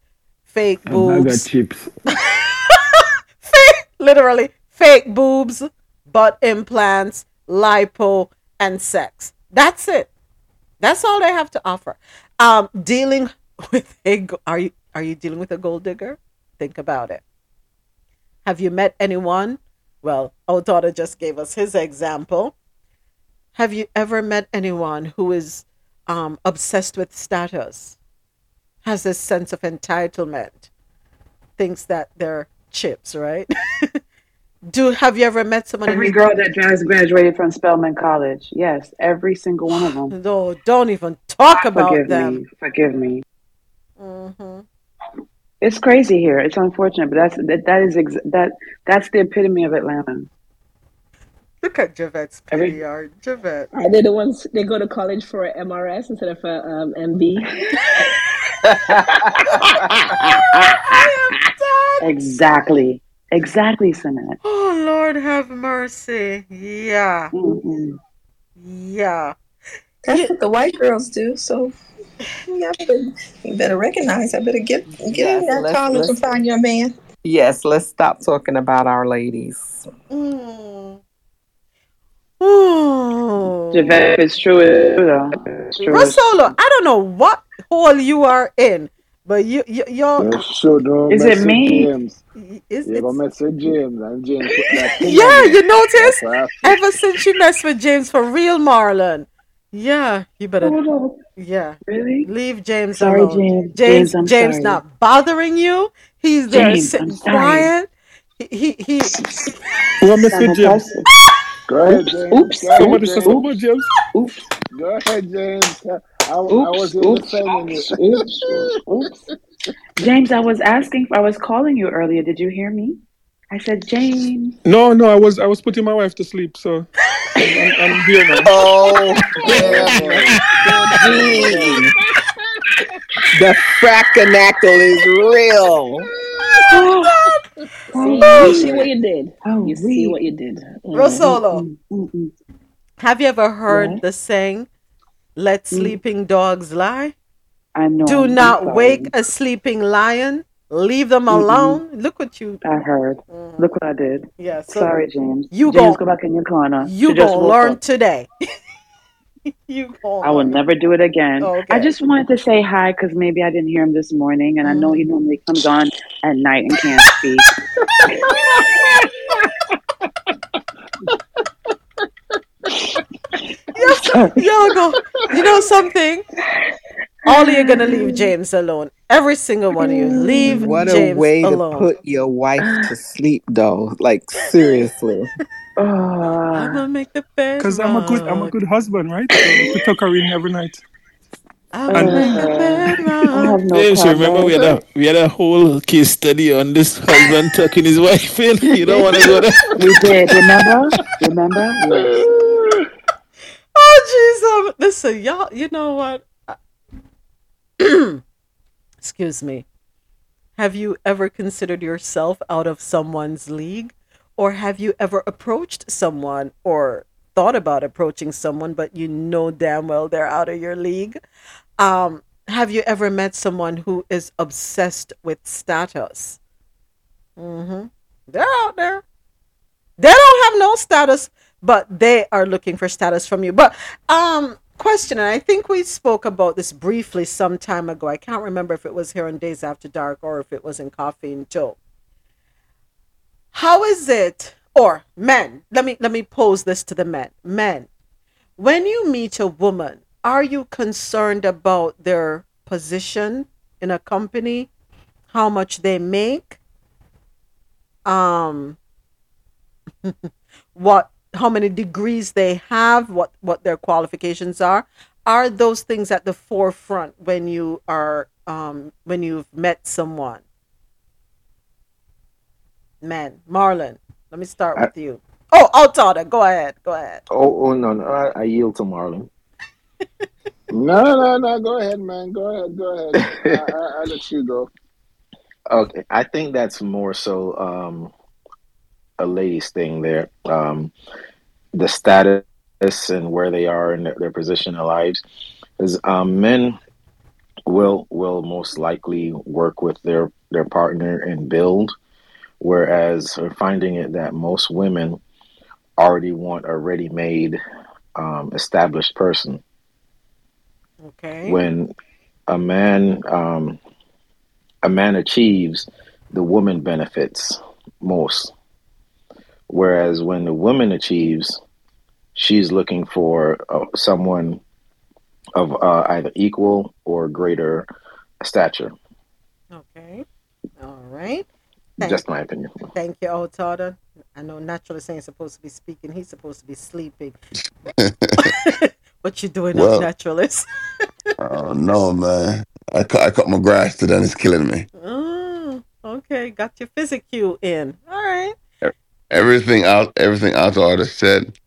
fake boobs. chips. fake, literally, fake boobs, butt implants, lipo, and sex. That's it. That's all they have to offer. Um, dealing with a are you are you dealing with a gold digger? Think about it. Have you met anyone? Well, our daughter just gave us his example. Have you ever met anyone who is um, obsessed with status, has this sense of entitlement, thinks that they're chips, right? Do have you ever met someone? Every girl that just graduated from Spelman College. Yes, every single one of them. No, don't even talk about Forgive them. me. Forgive me. hmm It's crazy here. It's unfortunate, but that's that, that is ex- that that's the epitome of Atlanta. Look at Javette's Every- PDR. Javette. Are they the ones they go to college for a MRS instead of a um, MB? Exactly. Exactly, Sinette. Oh Lord, have mercy. Yeah, Mm-mm. yeah. That's what the white girls do. So yeah, I better, you better recognize. I better get get Yes, in that let's- college and let's- find your man. Yes, let's stop talking about our ladies. Mm. Ooh. Javette, it's true. It's true though. It's. Rosolo, I don't know what hole you are in, but you, you you're You should know Is it me? James. Is You go mess with James and James put that thing Yeah, you you. notice? That's what I feel. Ever since you messed with James for real, Marlon. Yeah, you better. Hold. Yeah. Really? Leave James Sorry, alone. James. James, James, I'm James sorry. not bothering you. He's there James, sitting I'm sorry. quiet. He, he, he Who am I James? Go ahead, James. Oops. Go ahead, James. something about James. Oops. Go ahead, James. I, I Oops. was in Oops. Oops. Oops. Oops. James, I was asking. I was calling you earlier. Did you hear me? I said, James. No, no, I was I was putting my wife to sleep, so I'm, I'm, I'm here now. Oh, yeah. the frackanackle is real. Oh, See, you see what you did. Oh, You see what you did. Mm-hmm. Mm. Rosolo, Mm-mm. have you ever heard Yeah. the saying, "Let mm. sleeping dogs lie"? I know. Do I'm not sorry. wake a sleeping lion. Leave them Mm-mm. alone. Look what you. I heard. Mm. Look what I did. Yeah. So Sorry, James. you James, gon- go back in your corner. you She just gonna learn up. today. you gonna I will learn. never do it again. Oh, okay. I just wanted to say hi because maybe I didn't hear him this morning, and I know he mm. normally comes on at night and can't speak. Y'all go. You know something? All of you are gonna leave James alone. Every single one of you leave What a way alone. to put your wife to sleep, though. Like seriously. I'm Oh, gonna make the bed. Because I'm a good I'm a good husband, right? So we tuck her in every night. I'm gonna make the bed I have no Yes, remember we had a we had a whole case study on this husband tucking his wife in. You don't want to go there. We did. Remember? Remember? Yes. Oh jeez, um, listen, y'all. You know what? Excuse me. Have you ever considered yourself out of someone's league, or have you ever approached someone or thought about approaching someone, but you know damn well they're out of your league? Um, have you ever met someone who is obsessed with status? Mm-hmm. They're out there. They don't have no status, but they are looking for status from you. But um question, and I think we spoke about this briefly some time ago. I can't remember if it was here on Dayz After Dark or if it was in Coffee and Joe. How is it, or men? Let me let me pose this to the men. Men, when you meet a woman, are you concerned about their position in a company, how much they make, um, what how many degrees they have, what what their qualifications are? Are those things at the forefront when you are um, when you've met someone? Men, Marlon, let me start I, with you. Oh, Altada, go ahead, go ahead. oh, oh no, no, I, I yield to Marlon. No, no, no. Go ahead, man. Go ahead. Go ahead. I, I, I'll let you go. Okay, I think that's more so um, a ladies thing there. Um, the status and where they are in their, their position in lives. Is um, men will will most likely work with their their partner and build, whereas we're finding it that most women already want a ready made um, established person. Okay. When a man um, a man achieves, the woman benefits most. Whereas when the woman achieves, she's looking for uh, someone of uh, either equal or greater stature. Okay. All right. Thank, Just my opinion. thank you, old Altada. I know naturalist ain't supposed to be speaking. He's supposed to be sleeping. what you doing Well, naturalist? oh no, man. I cut, I cut my grass today and it's killing me. oh, okay. Got your physic cue in. All right. Everything out, everything out artist said.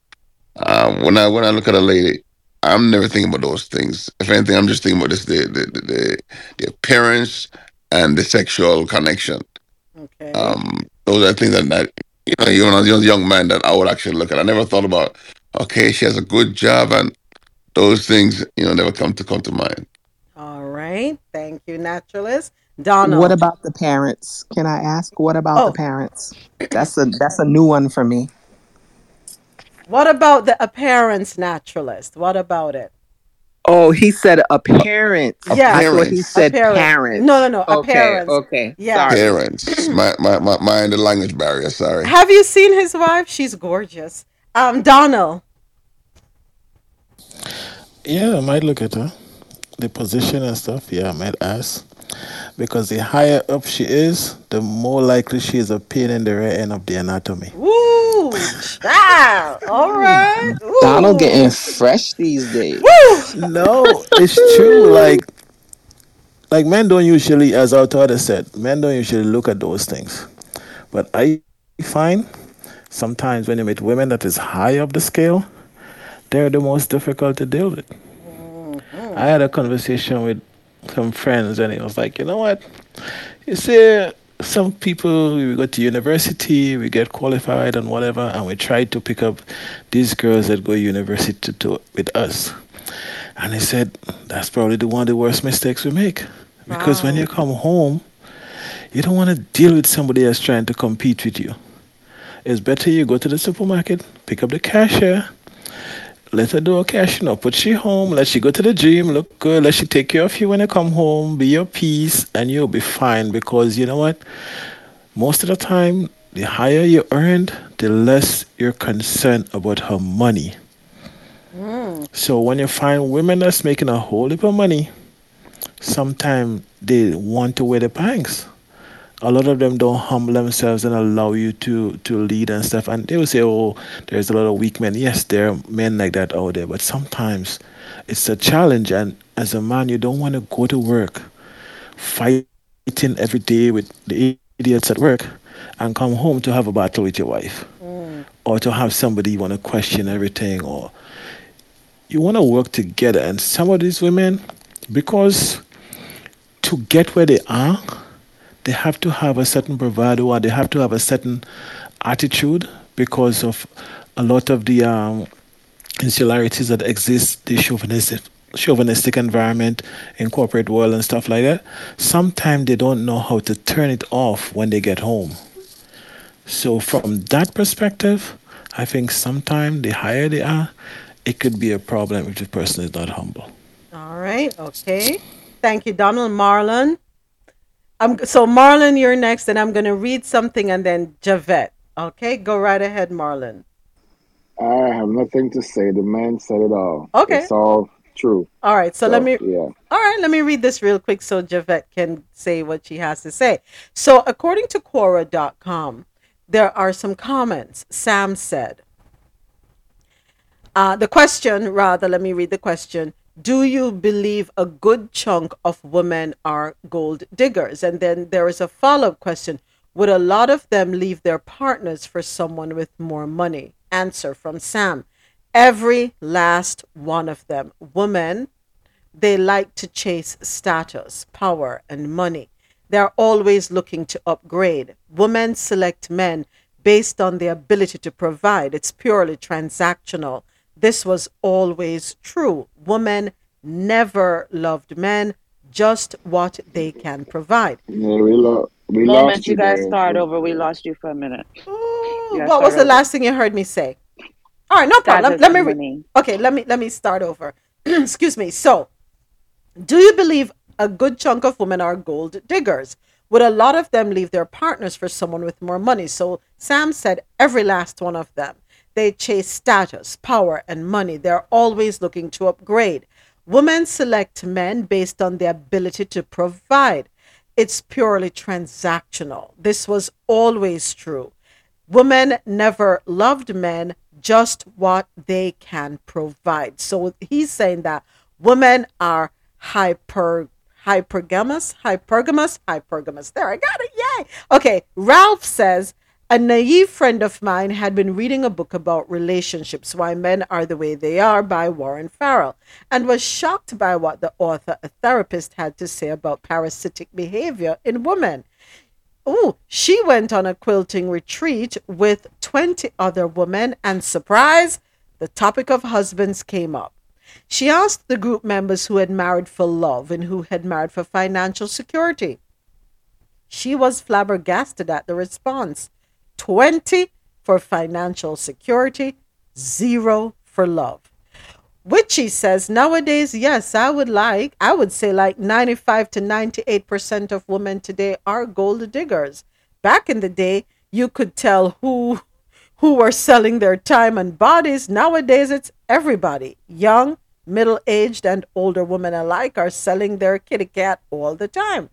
Um, when I when I look at a lady, I'm never thinking about those things. If anything, I'm just thinking about this the the the, the, the appearance and the sexual connection. Okay. Um, those are things that, that you know, even as a young man that I would actually look at. I never thought about. Okay, she has a good job, and those things, you know, never come to come to mind. All right. Thank you, naturalist. Donald. What about the parents? Can I ask? What about the Oh, parents? That's a that's a new one for me. what about the appearance naturalist? What about it? Oh, he said appearance. Yeah. I thought he said Appearance. parents. No, no, no. Okay, Appearance. okay. Yeah. Sorry. parents. my, my my mind the language barrier. Sorry. Have you seen his wife? She's gorgeous. Um, Donald. Yeah, I might look at her. The position and stuff, yeah, I might ask. Because the higher up she is, the more likely she is a pain in the rear end of the anatomy. Woo! Child. All right. Donald getting fresh these days. Woo! No, it's true. Like, like men don't usually, as our daughter said, men don't usually look at those things. But I find sometimes when you meet women that is high up the scale, they're the most difficult to deal with. Mm-hmm. I had a conversation with some friends, and it was like, you know what? You see, some people we go to university, we get qualified and whatever, and we try to pick up these girls that go to university to, with us. And he said that's probably the one of the worst mistakes we make because when you come home, you don't want to deal with somebody that's trying to compete with you. It's better you go to the supermarket, pick up the cashier, let her do her cash, you know, put she home, let she go to the gym, look good, let she take care of you when you come home, be your peace, and you'll be fine because you know what? Most of the time, the higher you earned, the less you're concerned about her money. Mm. So when you find women that's making a whole heap of money, sometimes they want to wear the pants. A lot of them don't humble themselves and allow you to to lead and stuff. And they will say, "Oh, there's a lot of weak men." Yes, there are men like that out there, but sometimes it's a challenge. And as a man, you don't want to go to work fighting every day with the idiots at work and come home to have a battle with your wife Mm. or to have somebody you want to question everything or you want to work together and some of these women because to get where they are they have to have a certain bravado or they have to have a certain attitude because of a lot of the um, insularities that exist the chauvinistic chauvinistic environment in corporate world and stuff like that sometimes they don't know how to turn it off when they get home so from that perspective, I think sometimes the higher they are, it could be a problem if the person is not humble. All right. Okay. Thank you, Donald. Marlon. I'm so Marlon, you're next, and I'm gonna read something, and then Javette. Okay, go right ahead, Marlon. I have nothing to say. The man said it all. Okay. It's all true. All right, so, let me Yeah. All right, let me read this real quick so Javette can say what she has to say. So, according to Quora.com, there are some comments. Sam said, uh, the question, rather, let me read the question. Do you believe a good chunk of women are gold diggers? And then there is a follow up question Would a lot of them leave their partners for someone with more money? Answer from Sam Every last one of them. Women, they like to chase status, power, and money. They're always looking to upgrade. Women select men based on their ability to provide. It's purely transactional. This was always true. Women never loved men, just what they can provide. Yeah, we, lo- we Moment lost you you guys there. start over, we lost you for a minute. Oh, you guys what was start the over. last thing you heard me say? All right, no problem. Status Let me re- okay. Let me let me start over. Excuse me. So, do you believe a good chunk of women are gold diggers? Would a lot of them leave their partners for someone with more money? So Sam said every last one of them. They chase status, power, and money. They're always looking to upgrade. Women select men based on their ability to provide. It's purely transactional. This was always true. Women never loved men, just what they can provide. So he's saying that women are hyper hypergamous, hypergamous, hypergamous. There, I got it. Yay. Okay, Ralph says a naive friend of mine had been reading a book about relationships, Why Men Are the Way They Are by Warren Farrell, and was shocked by what the author, a therapist, had to say about parasitic behavior in women. Oh, she went on a quilting retreat with 20 other women, and surprise, the topic of husbands came up. She asked the group members who had married for love and who had married for financial security. She was flabbergasted at the response 20 for financial security, zero for love. Which he says nowadays, yes, I would like, I would say like 95 to 98% of women today are gold diggers. Back in the day, you could tell who who were selling their time and bodies. Nowadays, it's everybody. Young, middle aged, and older women alike are selling their kitty cat all the time.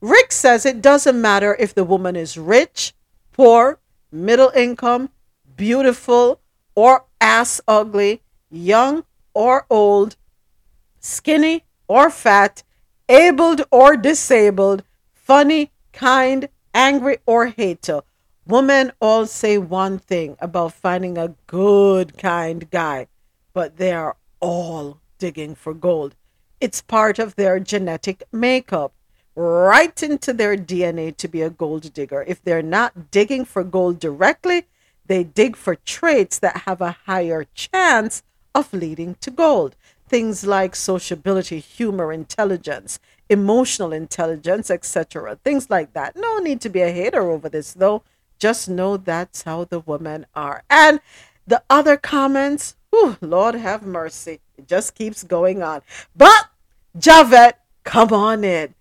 Rick says it doesn't matter if the woman is rich, poor, middle income, beautiful, or ass ugly, young or old, skinny or fat, abled or disabled, funny, kind, angry, or hater. Women all say one thing about finding a good, kind guy, but they are all digging for gold. It's part of their genetic makeup, right into their DNA to be a gold digger. If they're not digging for gold directly, they dig for traits that have a higher chance of leading to gold. Things like sociability, humor, intelligence, emotional intelligence, etc. Things like that. No need to be a hater over this, though. Just know that's how the women are. And the other comments, whew, Lord have mercy. It just keeps going on. But Javette, come on in.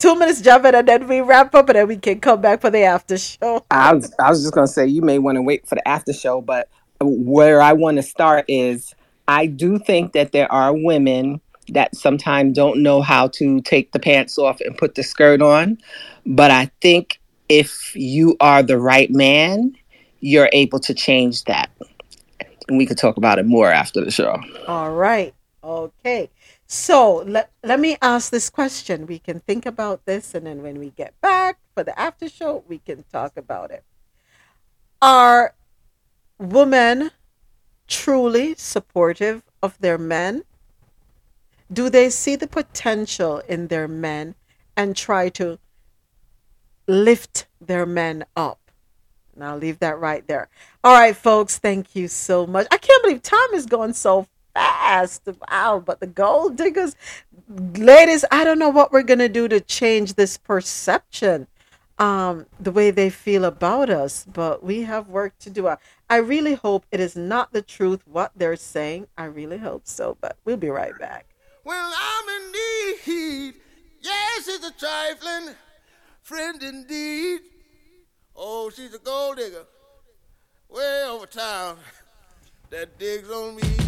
Two minutes, Javette, and then we wrap up and then we can come back for the after show. I was, I was just gonna say you may want to wait for the after show, but where I want to start is I do think that there are women that sometimes don't know how to take the pants off and put the skirt on, but I think if you are the right man, you're able to change that. And we could talk about it more after the show. All right. Okay. So let, let me ask this question. We can think about this, and then when we get back for the after show, we can talk about it. Are women truly supportive of their men? Do they see the potential in their men and try to lift their men up? And I'll leave that right there. All right, folks, thank you so much. I can't believe time is going so fast. Wow, but the gold diggers, ladies, I don't know what we're going to do to change this perception, um, the way they feel about us, but we have work to do. I, really hope it is not the truth what they're saying. I really hope so, but we'll be right back. Well, I'm in need. Yes, it's a trifling friend indeed. Oh she's a gold digger. Way over town. That digs on me.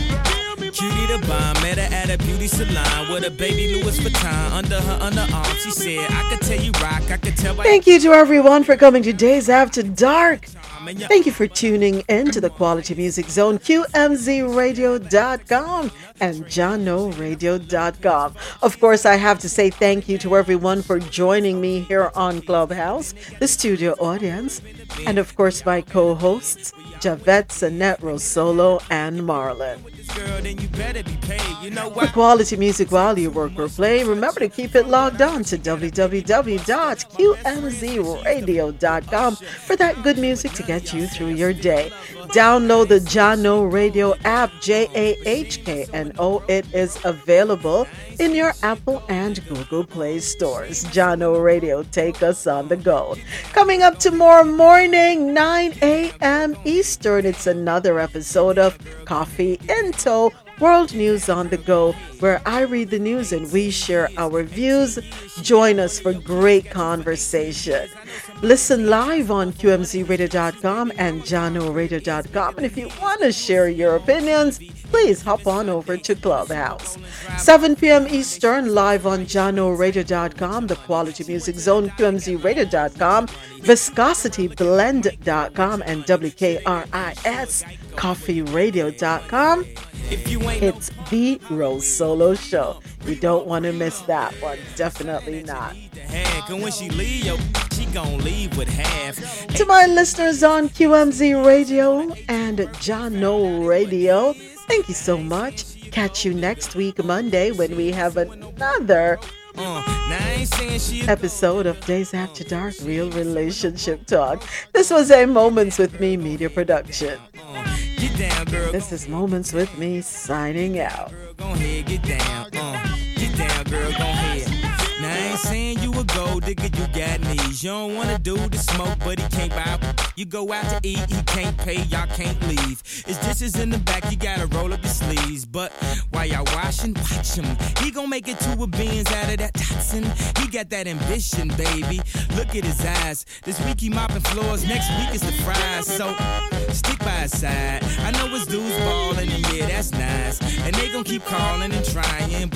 Cutie the bomb, met her at a beauty salon with a baby Louis Vuitton under her underarm. She said, I could tell you rock, I could tell Thank you to everyone for coming to Dayz After Dark. Thank you for tuning in to the Quality Music Zone, QMZRadio.com and JahknoRadio.com. Of course, I have to say thank you to everyone for joining me here on Clubhouse, the studio audience, and of course, my co hosts, Javette, Sanette, Rosolo, and Marlon. Girl, then you better be paid. You know For what? quality music while you work or play, remember to keep it logged on to www.qmzradio.com for that good music to get you through your day. Download the Jahkno Radio app, J A H K N O. It is available in your Apple and Google Play stores. Jahkno Radio, take us on the go. Coming up tomorrow morning, 9 a.m. Eastern, it's another episode of Coffee in Tow. World News on the Go, where I read the news and we share our views. Join us for great conversation. Listen live on QMZRadio.com and JahknoRadio.com. And if you want to share your opinions, please hop on over to Clubhouse. 7 p.m. Eastern, live on JahknoRadio.com, The Quality Music Zone, QMZRadio.com, ViscosityBlend.com, and WKRIS CoffeeRadio.com. It's the Rose Solo Show. You don't want to miss that one. Definitely not. Heck, and when she leave, yo, she gon' leave with half. To my listeners on QMZ Radio and Jahkno Radio, thank you so much. Catch you next week, Monday, when we have another uh, episode of Dayz After Dark Real Relationship Talk. This was a Moments with Me media production. Uh, girl. This is Moments with Me signing out. Gon' head, get down. Uh, get down, girl, gon' head. Now I ain't saying a gold digger, you got knees. You don't wanna do the smoke, but he can't buy. You go out to eat, he can't pay, y'all can't leave. His dishes in the back, you gotta roll up your sleeves. But while y'all washing, watch him. He gon' make it to a beans out of that Datsun. He got that ambition, baby. Look at his eyes. This week he mopping floors, next week is the fries. So stick by his side. I know his dudes ballin', and yeah, that's nice. And they gon' keep calling and trying.